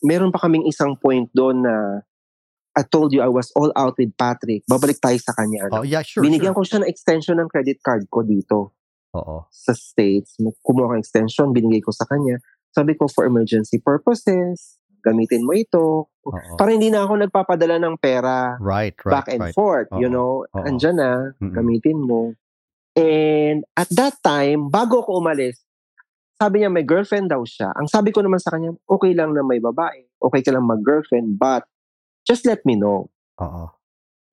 Meron pa kaming isang point doon na I told you I was all out with Patrick. Babalik tayo sa kanya. Oh, Ano? yeah, sure. Binigyan sure. ko siya ng extension ng credit card ko dito Oo. sa States. Kumuha ng extension, binigay ko sa kanya. Sabi ko, for emergency purposes, gamitin mo ito. Oo. Para hindi na ako nagpapadala ng pera Right, right, back and right. forth. You Oo. know, Oo. andyan na, Mm-mm. gamitin mo. And at that time, bago ako umalis, sabi niya may girlfriend daw siya. Ang sabi ko naman sa kanya, okay lang na may babae. Okay ka lang mag-girlfriend, but just let me know. Oo.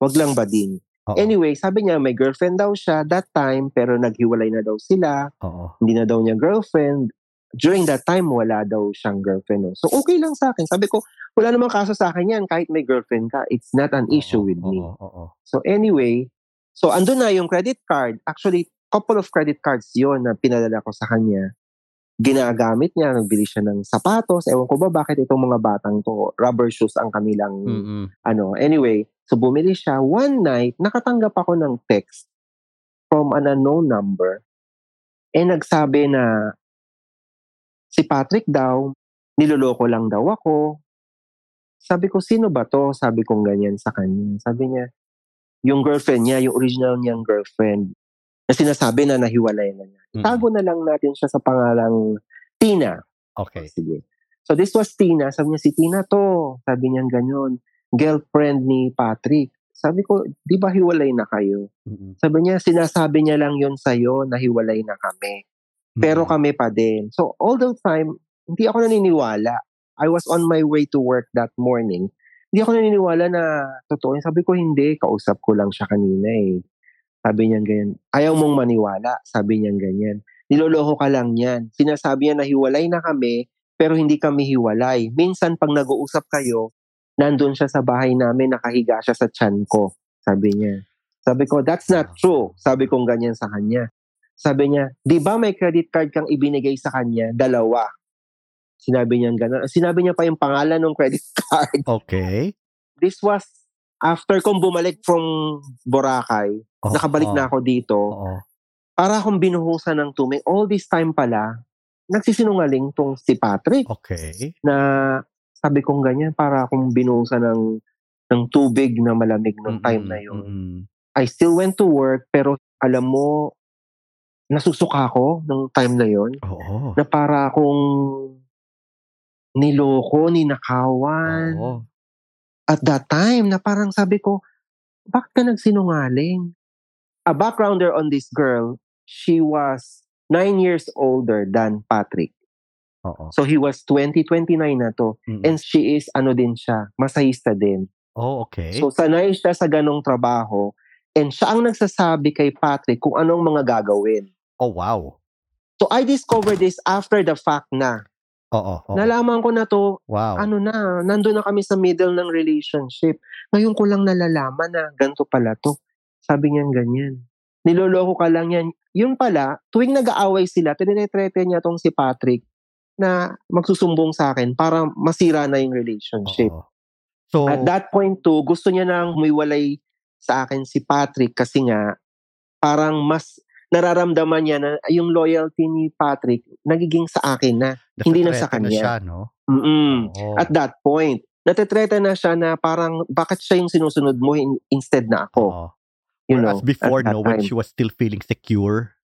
Wag lang bading. Oo. Anyway, sabi niya may girlfriend daw siya that time, pero naghiwalay na daw sila. Oo. Hindi na daw niya girlfriend. During that time, wala daw siyang girlfriend. no? So, okay lang sa akin. Sabi ko, wala namang kaso sa akin yan. Kahit may girlfriend ka, it's not an issue Oo, with me. Oo. Oo. So anyway, so andun na yung credit card. Actually, couple of credit cards yon na pinadala ko sa kanya. Ginagamit niya, nagbili siya ng sapatos. Ewan ko ba bakit itong mga batang to, rubber shoes ang kanilang, Mm-mm. ano. Anyway, so bumili siya. One night, nakatanggap ako ng text from an unknown number. eh nagsabi na si Patrick daw, niloloko lang daw ako. Sabi ko, sino ba to? Sabi kong ganyan sa kanya. Sabi niya, yung girlfriend niya, yung original niyang girlfriend, na sinasabi na nahiwalay na niya. Mm. Tago na lang natin siya sa pangalang Tina. Okay. Sige. So this was Tina. Sabi niya, si Tina to. Sabi niya ganyan. Girlfriend ni Patrick. Sabi ko, di ba hiwalay na kayo? Mm-mm. Sabi niya, sinasabi niya lang yun sa'yo na hiwalay na kami. Pero Mm-mm. kami pa din. So all the time, hindi ako naniniwala. I was on my way to work that morning. Hindi ako naniniwala na totoo. Sabi ko, hindi. Kausap ko lang siya kanina eh. Sabi niya ganyan. Ayaw mong maniwala. Sabi niya ganyan. Niloloko ka lang yan. Sinasabi niya na hiwalay na kami, pero hindi kami hiwalay. Minsan pag nag-uusap kayo, nandun siya sa bahay namin, nakahiga siya sa tiyan ko. Sabi niya. Sabi ko, that's not true. Sabi kong ganyan sa kanya. Sabi niya, di ba may credit card kang ibinigay sa kanya? Dalawa. Sinabi niya gano'n. Sinabi niya pa yung pangalan ng credit card. Okay. This was after kong bumalik from Boracay. Oh, nakabalik oh, na ako dito. Oo. Para akong binuhusan ng tubig. All this time pala, nagsisinungaling tong si Patrick Okay. na sabi kong ganyan para akong binuhusan ng ng tubig na malamig nung time Mm-mm, na yun. mm-mm. I still went to work pero alam mo nasusuka ako nung time na yon Oo. na para akong niloko, ninakawan. Oo. At that time na parang sabi ko, bakit ka nagsinungaling? A backgrounder on this girl, she was nine years older than Patrick. Oo. So he was 20, 29 na to. Mm-mm. And she is, ano din siya, masahista din. Oh, okay. So sanay siya sa ganong trabaho. And siya ang nagsasabi kay Patrick kung anong mga gagawin. oh, wow. So I discovered this after the fact na. Oo. oo. Nalaman ko na to, wow. ano na, nandun na kami sa middle ng relationship. Ngayon ko lang nalalaman na ganito pala to. Sabi niya ganyan. Niloloko ka lang yan. Yung pala, tuwing nag-aaway sila, tininetrete niya tong si Patrick na magsusumbong sa akin para masira na yung relationship. Oo. So, At that point too, gusto niya nang humiwalay sa akin si Patrick kasi nga parang mas nararamdaman niya na yung loyalty ni Patrick nagiging sa akin na. hindi na sa kanya. siya, no? Mm-mm. Oo. At that point, natitreta na siya na parang bakit siya yung sinusunod mo in- instead na ako. Oo. You Whereas know, before, no, when she was still feeling secure,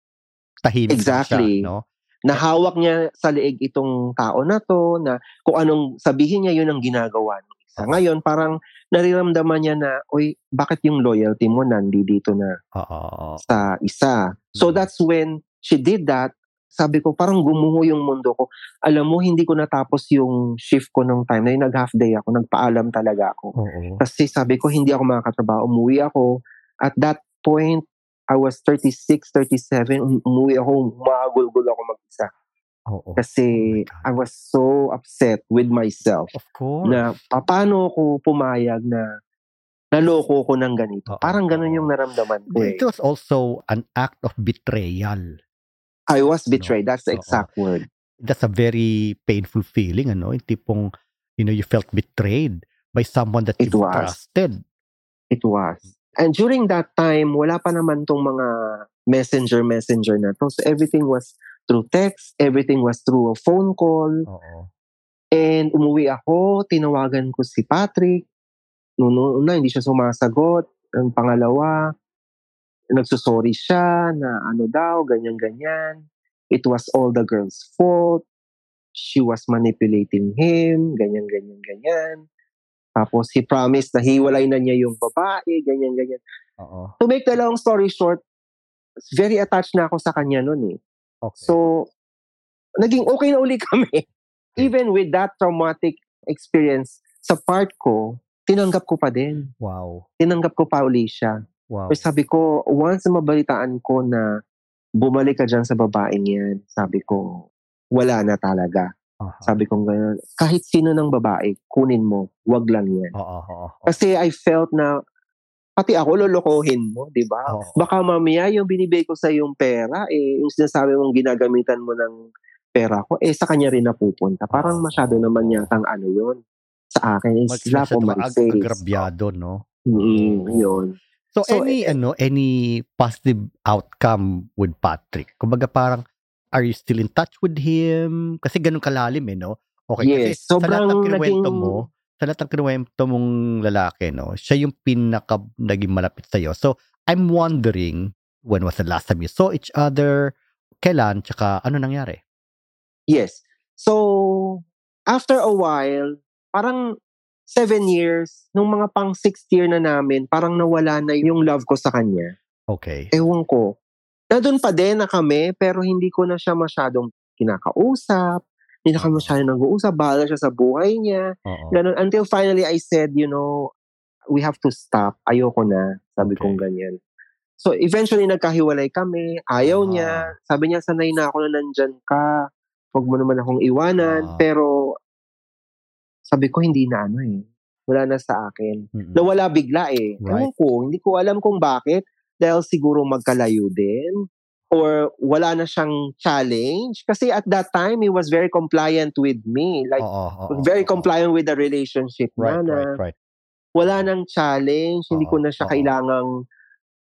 tahimik Exactly. siya, no? Nahawak niya sa leeg itong tao na to na kung anong sabihin niya yun ang ginagawa ng isa. Ngayon, parang nariramdaman niya na, oy, bakit yung loyalty mo nandito na Oo. sa isa. So Mm. that's when she did that. Sabi ko, parang gumuho yung mundo ko. Alam mo, hindi ko natapos yung shift ko nung time na yun. Nag-half day ako. Nagpaalam talaga ako. Oo. Kasi sabi ko, hindi ako makakatrabaho. Umuwi ako. At that point, I was 36, 37. Um- Umuwi ako. Umagulgul ako mag-isa. Oo. Kasi Oh. I was so upset with myself Of course. na paano ako pumayag na naloko ko ng ganito. Oo, Parang ganun yung naramdaman ko eh. It was also an act of betrayal. I was betrayed. That's the Oo. exact word. That's a very painful feeling, ano? Yung tipong, you know, you felt betrayed by someone that It you was. trusted. It was. And during that time, wala pa naman tong mga messenger messenger na to. So everything was through text, everything was through a phone call. Oo. And umuwi ako, tinawagan ko si Patrick. Noong una, hindi siya sumasagot. Ang pangalawa, nagsusorry siya na ano daw, ganyan-ganyan. It was all the girl's fault. She was manipulating him, ganyan-ganyan-ganyan. Tapos he promised na hiwalay na niya yung babae, ganyan-ganyan. Oo. To make the long story short, very attached na ako sa kanya noon eh. Okay. So, naging okay na uli kami. Even with that traumatic experience, sa part ko, tinanggap ko pa din. wow. Tinanggap ko pa uli siya. Wow. Pero sabi ko, once mabalitaan ko na bumalik ka dyan sa babaeng yan, sabi ko, wala na talaga. Aha. Sabi ko gano'n, kahit sino ng babae, kunin mo, wag lang yan. Oo. Kasi I felt na, pati ako lolokohin mo, di ba? Oo. Baka mamaya yung binibigay ko sa yung pera, eh, yung sinasabi mong ginagamitan mo ng pera ko, eh, sa kanya rin napupunta. Parang Oo. masyado naman yatang ano yun sa akin. Mag- It's slap on my ag- face. agrabyado, no? Mm, yun. So, So, any eh, ano any positive outcome with Patrick? Kumbaga parang Are you still in touch with him? Kasi ganun kalalim eh, no? Okay, Yes, kasi sa lahat sobrang ng kinuwento naging- mo, sa lahat ng kinuwento mong lalaki, no? Siya yung pinaka naging malapit sa'yo. So, I'm wondering, when was the last time you saw each other? Kailan? Tsaka ano nangyari? Yes. So, after a while, parang seven years, nung mga pang sixth year na namin, parang nawala na yung love ko sa kanya. Okay. Ewan ko. Nandun pa din na kami, pero hindi ko na siya masyadong kinakausap. Hindi na kami Oo. masyadong nag-uusap. Bahala siya sa buhay niya. Oo. Ganun. Until finally, I said, you know, we have to stop. Ayoko na. Sabi Okay. kong ganyan. So, eventually, nagkahiwalay kami. Ayaw Ah. niya. Sabi niya, sanay na ako na nandyan ka. Huwag mo naman akong iwanan. Ah. Pero, sabi ko, hindi na ano eh. Wala na sa akin. Mm-mm. Nawala bigla eh. Right. Ewan ko, hindi ko alam kung bakit. Dahil siguro magkalayo din. Or wala na siyang challenge. Kasi at that time, he was very compliant with me. Like, Oo, oo, very oo. compliant with the relationship Right, na na right, right. wala nang challenge, hindi ko Oo, na siya oo. kailangang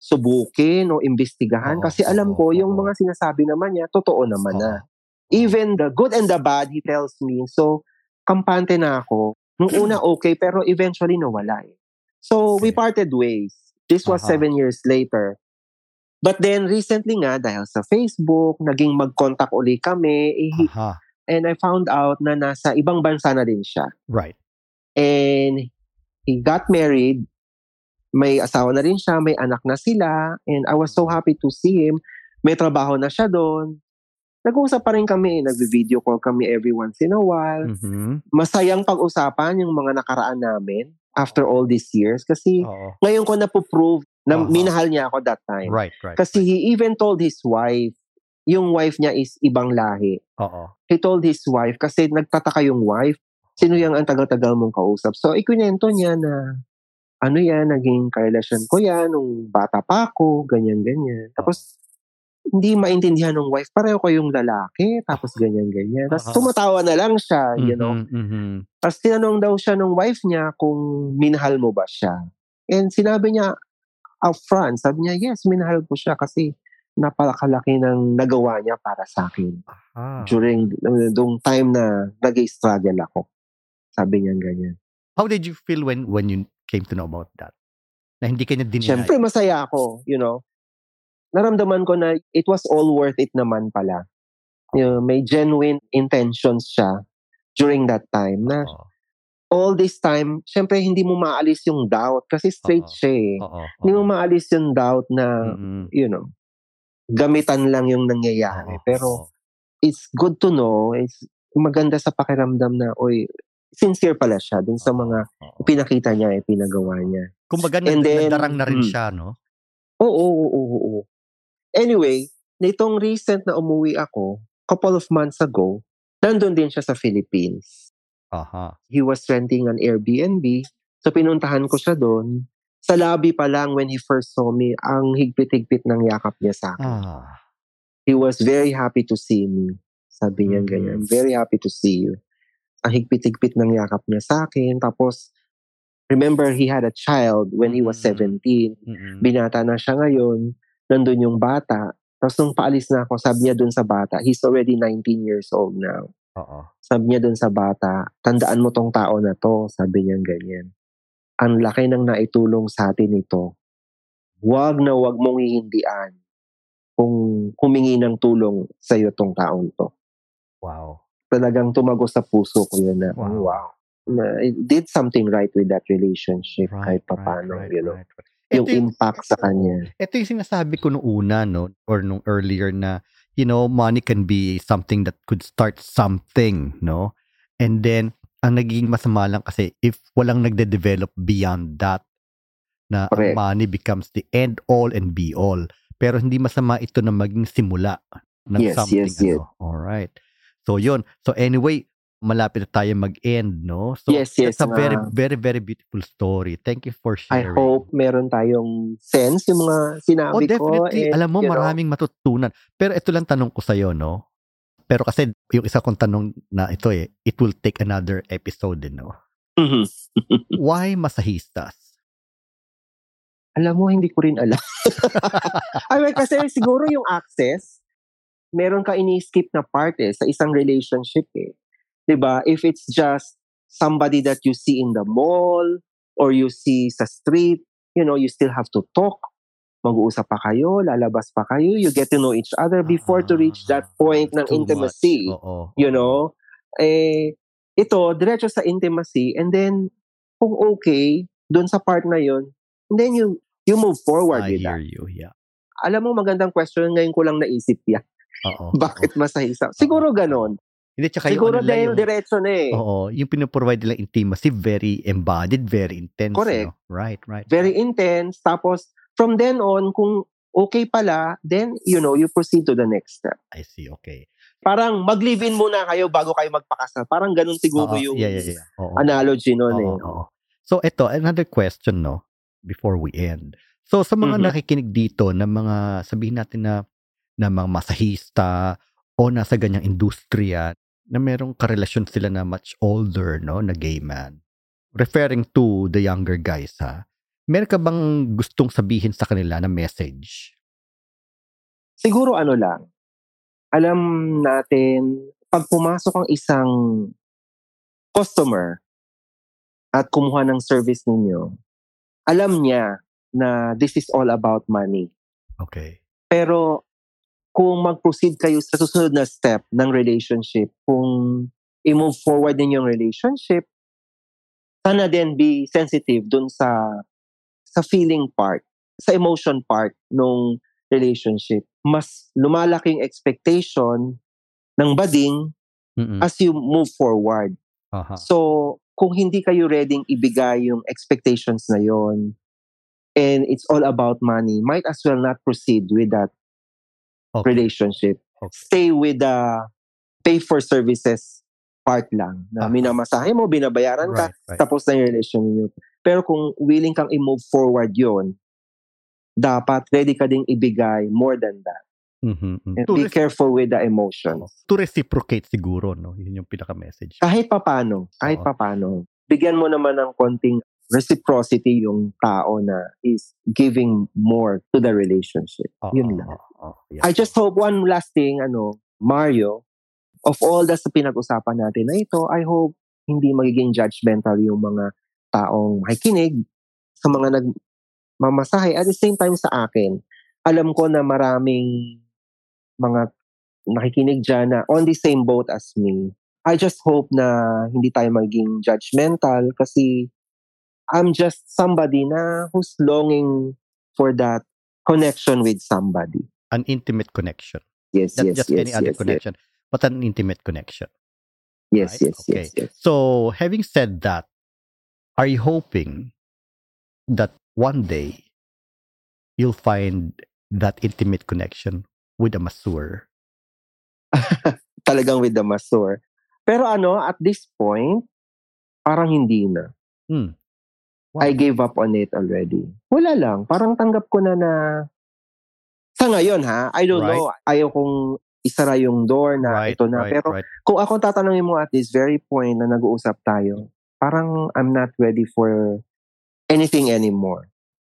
subukin o imbestigahan Oo, kasi alam oo, ko yung oo. mga sinasabi naman niya totoo naman na. Oo. Even the good and the bad he tells me. So kampante na ako. Nung una okay pero eventually nawala eh. So we parted ways. This was Aha. seven years later. But then recently nga dahil sa Facebook, naging mag-contact uli kami eh, Aha. and I found out na nasa ibang bansa na din siya. Right. And he got married. May asawa na rin siya, may anak na sila. And I was so happy to see him. May trabaho na siya doon. Nag-uusap pa rin kami, nag-video call kami every once in a while. Mhm. Masayang pag-usapan yung mga nakaraan namin after all these years. Kasi Oo. ngayon ko napoprove na Aha. minahal niya ako that time. Right, right. Kasi he even told his wife, yung wife niya is ibang lahi. Oo. he told his wife kasi nagtataka yung wife, sino yung ang tagal-tagal mong kausap. So, ikunento niya na ano yan, naging karelasyon ko yan nung bata pa ako, ganyan-ganyan. Tapos, hindi maintindihan ng wife, pareho ko yung lalaki, tapos ganyan-ganyan. Tapos, Aha. tumatawa na lang siya, you know. Mhm, mhm. Tapos, tinanong daw siya ng wife niya kung minahal mo ba siya. And sinabi niya, upfront, sabi niya, yes, minahal ko siya kasi napakalaki ng nagawa niya para sa akin Ah. during uh, dung time na nag-struggle ako. Sabi niya ganyan. How did you feel when when you came to know about that? Na hindi ka niya dinay. Siyempre, masaya ako, you know. Naramdaman ko na it was all worth it naman pala. You know, may genuine intentions siya during that time na Oo. all this time, siyempre hindi mo maalis yung doubt kasi straight Oo. siya eh. Oo. Hindi mo maalis yung doubt na, Mhm. you know, gamitan lang yung nangyayari. Oo. Pero it's good to know, it's maganda sa pakiramdam na, oy, sincere pala siya dun sa mga pinakita niya, eh, pinagawa niya. Kumbaga, And nag- then, nadarang na rin mm. siya, no? Oo, oo, oo, oo. Anyway, nitong recent na umuwi ako, couple of months ago, nandun din siya sa Philippines. Aha. He was renting an Airbnb. So pinuntahan ko siya doon. Sa lobby pa lang when he first saw me, ang higpit-higpit ng yakap niya sa akin. Ah. He was very happy to see me. Sabi niya Mhm. ganyan, I'm very happy to see you. Ang higpit-higpit ng yakap niya sa akin. Tapos, remember, he had a child when he was Mhm. 17. Mhm. binata na siya ngayon, nandun yung bata. Tapos nung paalis na ako, sabi niya dun sa bata, he's already 19 years old now. Oo. Sabi niya dun sa bata, tandaan mo tong tao na to, sabi niya ganyan. Ang laki ng naitulong sa atin ito. Huwag na huwag mong hihindian kung humingi ng tulong sa iyo tong taong to. Wow. Talagang tumago sa puso ko yun na, Wow. wow. Na, it did something right with that relationship Right, kahit papano, right, you know. right, right. Yung yung, impact sa kanya. ito yung sinasabi ko nung una, no? Or nung earlier na, you know, money can be something that could start something, no? And then, ang naging masama lang kasi if walang nagde-develop beyond that, na Correct. money becomes the end all and be all. Pero hindi masama ito na maging simula ng Yes, something. yes, yes. ano. Alright. So, yun. So, anyway, malapit na tayo mag-end, no? So, Yes, yes, It's a very, very, very beautiful story. Thank you for I sharing. hope meron tayong sense yung mga sinabi Oh, ko. definitely. and, Alam mo, you know, maraming matutunan. Pero ito lang tanong ko sa'yo, no? Pero kasi yung isa kong tanong na ito eh, it will take another episode no? mhm. Why massahistas? alam mo, hindi ko rin alam. I mean, kasi siguro yung access, meron ka ini-skip na part eh, sa isang relationship eh. 'Di ba? If it's just somebody that you see in the mall or you see sa street, you know, you still have to talk. Mag-uusap pa kayo, lalabas pa kayo, you get to know each other before to reach that point ng intimacy. much. Oo. You know? Eh, ito, diretso sa intimacy and then kung okay, doon sa part na yon, and then you you move forward I with hear that. you. Yeah. Alam mo, magandang question, ngayon ko lang naisip yan. Oo. Bakit masahisa? Siguro ganon. Hindi, tsaka yung Siguro ano lang dahil yung- diretso na eh. Oo, yung pinoprovide nila intimacy, very embodied, very intense. Correct. no? Right, right. Very intense. Tapos, from then on, kung okay pala, then, you know, you proceed to the next step. I see, okay. Parang mag-live-in muna kayo bago kayo magpakasal. Parang ganun siguro Oo, yung yeah, yeah, yeah. Oo. analogy nun Oo, eh. oo. So, ito, another question, no? Before we end. So, sa mga Mhm. nakikinig dito na mga, sabihin natin na, na mga masahista o nasa ganyang industriya, na merong karelasyon sila na much older, no? Na gay man. Referring to the younger guys, ha? Meron ka bang gustong sabihin sa kanila na message? Siguro ano lang, alam natin, pag pumasok ang isang customer at kumuha ng service ninyo, alam niya na this is all about money. Okay. Pero kung mag-proceed kayo sa susunod na step ng relationship, kung i-move forward ninyo yung relationship, sana din be sensitive dun sa sa feeling part, sa emotion part nung relationship. Mas lumalaking expectation ng bading Mm-mm. as you move forward. Aha. So, kung hindi kayo ready ibigay yung expectations na yon and it's all about money, might as well not proceed with that Okay. relationship. Okay. Stay with the pay for services part lang. Na Aha. minamasahe mo, binabayaran ka, Right, right. tapos na yung relation niyo. Pero kung willing kang i-move forward yon dapat ready ka ding ibigay more than that. Mhm, mhm. And To, be reci- careful with the emotions. to reciprocate siguro, no? Yun yung pinaka-message. Kahit papano, kahit Oo. papano, bigyan mo naman ng konting reciprocity yung tao na is giving more to the relationship. Oo, Yun lang. oo, yeah. I just hope one last thing, ano, Mario, of all the sa pinag-usapan natin na ito, I hope hindi magiging judgmental yung mga taong makikinig sa mga nagmamasahe. At the same time sa akin, alam ko na maraming mga nakikinig dyan na on the same boat as me. I just hope na hindi tayo maging judgmental kasi I'm just somebody na who's longing for that connection with somebody. An intimate connection. Yes, yes. Not yes, just yes, any other yes, yes. connection, but an intimate connection. Yes, Right? yes, Okay. yes, yes. So, having said that, are you hoping that one day you'll find that intimate connection with a masseur? Talagang with the masseur. Pero ano, at this point, parang hindi na. Hmm. I gave up on it already. Wala lang. Parang tanggap ko na na sa ngayon ha, I don't Right. know. Ayaw kong isara yung door na right, ito na. right, Pero right. kung ako tatanungin mo at this very point na nag-uusap tayo, parang I'm not ready for anything anymore.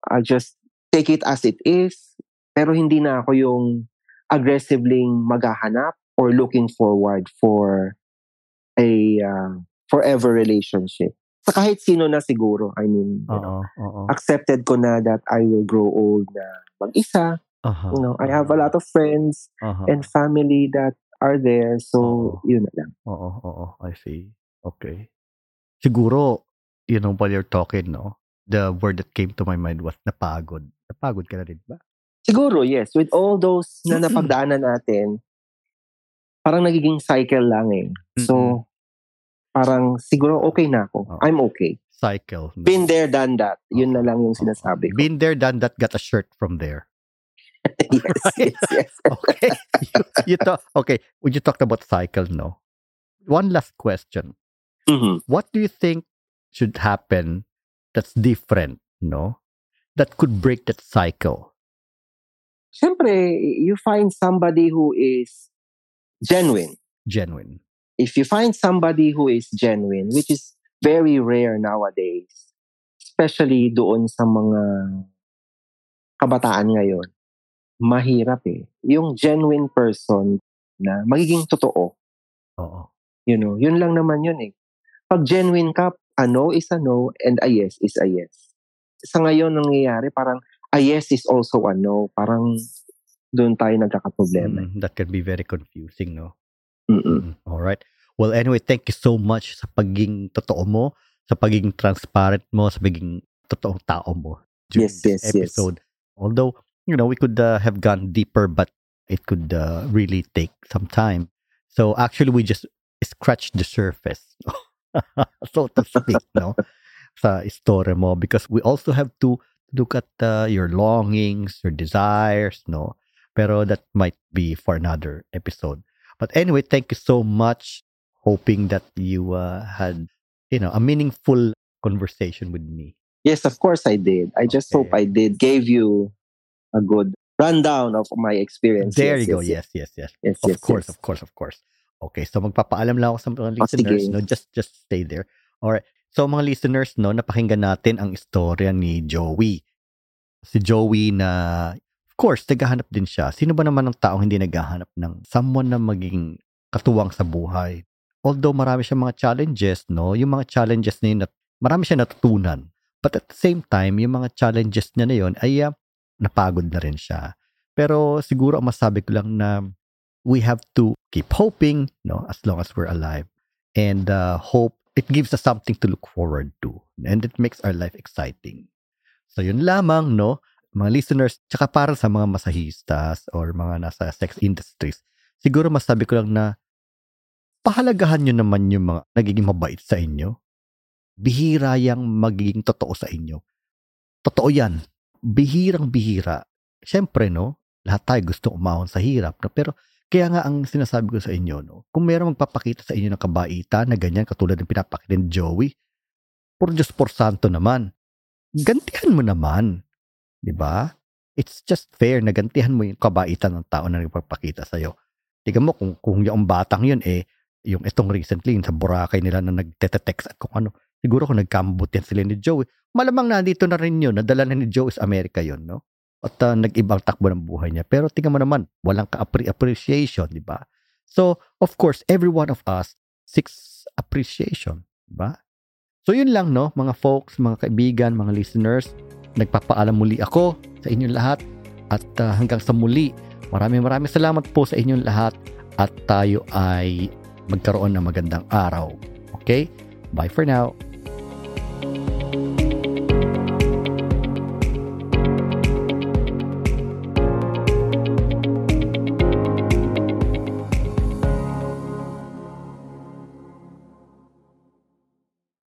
I'll just take it as it is. Pero hindi na ako yung aggressively maghahanap or looking forward for a uh, forever relationship. Sa kahit sino na siguro. I mean, you know, oo. accepted ko na that I will grow old na mag-isa. Aha, You know, I have a lot of friends aha. and family that are there. So, Oo. yun na lang. Oo, oo, I see. Okay. Siguro, you know, while you're talking, no, the word that came to my mind was napagod. Napagod ka na rin ba? Siguro, yes. With all those na napagdaanan natin, parang nagiging cycle lang eh. So, parang siguro okay na ako. I'm okay. Cycle. Been there, done that. Yun na lang yung sinasabi ko. Been there, done that, got a shirt from there. yes, yes, yes. Okay. you, you talk, okay, when you talked about cycle, no? One last question. Mhm. What do you think should happen that's different, no? That could break that cycle? Siyempre, you find somebody who is genuine. Genuine. If you find somebody who is genuine, which is very rare nowadays, especially doon sa mga kabataan ngayon, mahirap eh. Yung genuine person na magiging totoo. Oo. You know, yun lang naman yun eh. Pag genuine ka, a no is a no and a yes is a yes. Sa ngayon nangyayari, parang a yes is also a no. Parang doon tayo nagkakaproblema. Mm, that can be very confusing, no? Mm-mm. Mm, All right. Well, anyway, thank you so much sa pagiging totoo mo, sa pagiging transparent mo, sa pagiging totoong tao mo during Yes, this yes, yes. episode. Although, you know, we could uh, have gone deeper, but it could uh, really take some time. So actually, we just scratched the surface, so to speak, no? Sa story mo because we also have to look at uh, your longings, your desires, no? Pero that might be for another episode. But anyway, thank you so much. Hoping that you uh, had, you know, a meaningful conversation with me. Yes, of course I did. I just Okay. hope I did gave you a good rundown of my experience. There yes, you go. Yes, Yes, yes, yes. yes, Of yes, course, yes. of course, of course. Okay, so magpapaalam lang ako sa mga Oh, listeners, no? Just just stay there. All right. So mga listeners, no, napakinggan natin ang istorya ni Joey. Si Joey na of course, naghahanap din siya. Sino ba naman ang taong hindi naghahanap ng someone na maging katuwang sa buhay? Although marami siyang mga challenges, no? Yung mga challenges na yun, marami siya natutunan. But at the same time, yung mga challenges niya na yun ay ah, napagod na rin siya. Pero siguro ang masabi ko lang na we have to keep hoping, no, as long as we're alive. And uh, hope, it gives us something to look forward to. And it makes our life exciting. So yun lamang, no, mga listeners, tsaka para sa mga masahistas or mga nasa sex industries, siguro masabi ko lang na pahalagahan nyo naman yung mga nagiging mabait sa inyo. Bihira yung magiging totoo sa inyo. Totoo yan. Bihirang bihira. Siyempre, no, lahat tayo gusto umahon sa hirap. No? Pero kaya nga ang sinasabi ko sa inyo, no, kung meron magpapakita sa inyo ng kabaitan na ganyan, katulad ng pinapakita ni Joey, por Diyos por santo naman, gantihan mo naman. Di ba? It's just fair na gantihan mo yung kabaitan ng tao na nagpapakita sa'yo. Tingnan mo kung, kung yung batang yun, eh, yung itong recently, yung sa Boracay nila na nagtetext at kung ano, siguro kung nagkambot yan sila ni Joey, malamang nandito na rin yun, nadala na ni Joey sa Amerika yun, no? At uh, nag-ibang takbo ng buhay niya. Pero tingnan mo naman, walang ka-appreciation, di ba? So, of course, every one of us seeks appreciation, di ba? So, yun lang, no? Mga folks, mga kaibigan, mga listeners, nagpapaalam muli ako sa inyong lahat. At uh, hanggang sa muli, maraming maraming salamat po sa inyong lahat. At tayo ay magkaroon ng magandang araw. Okay? Bye for now.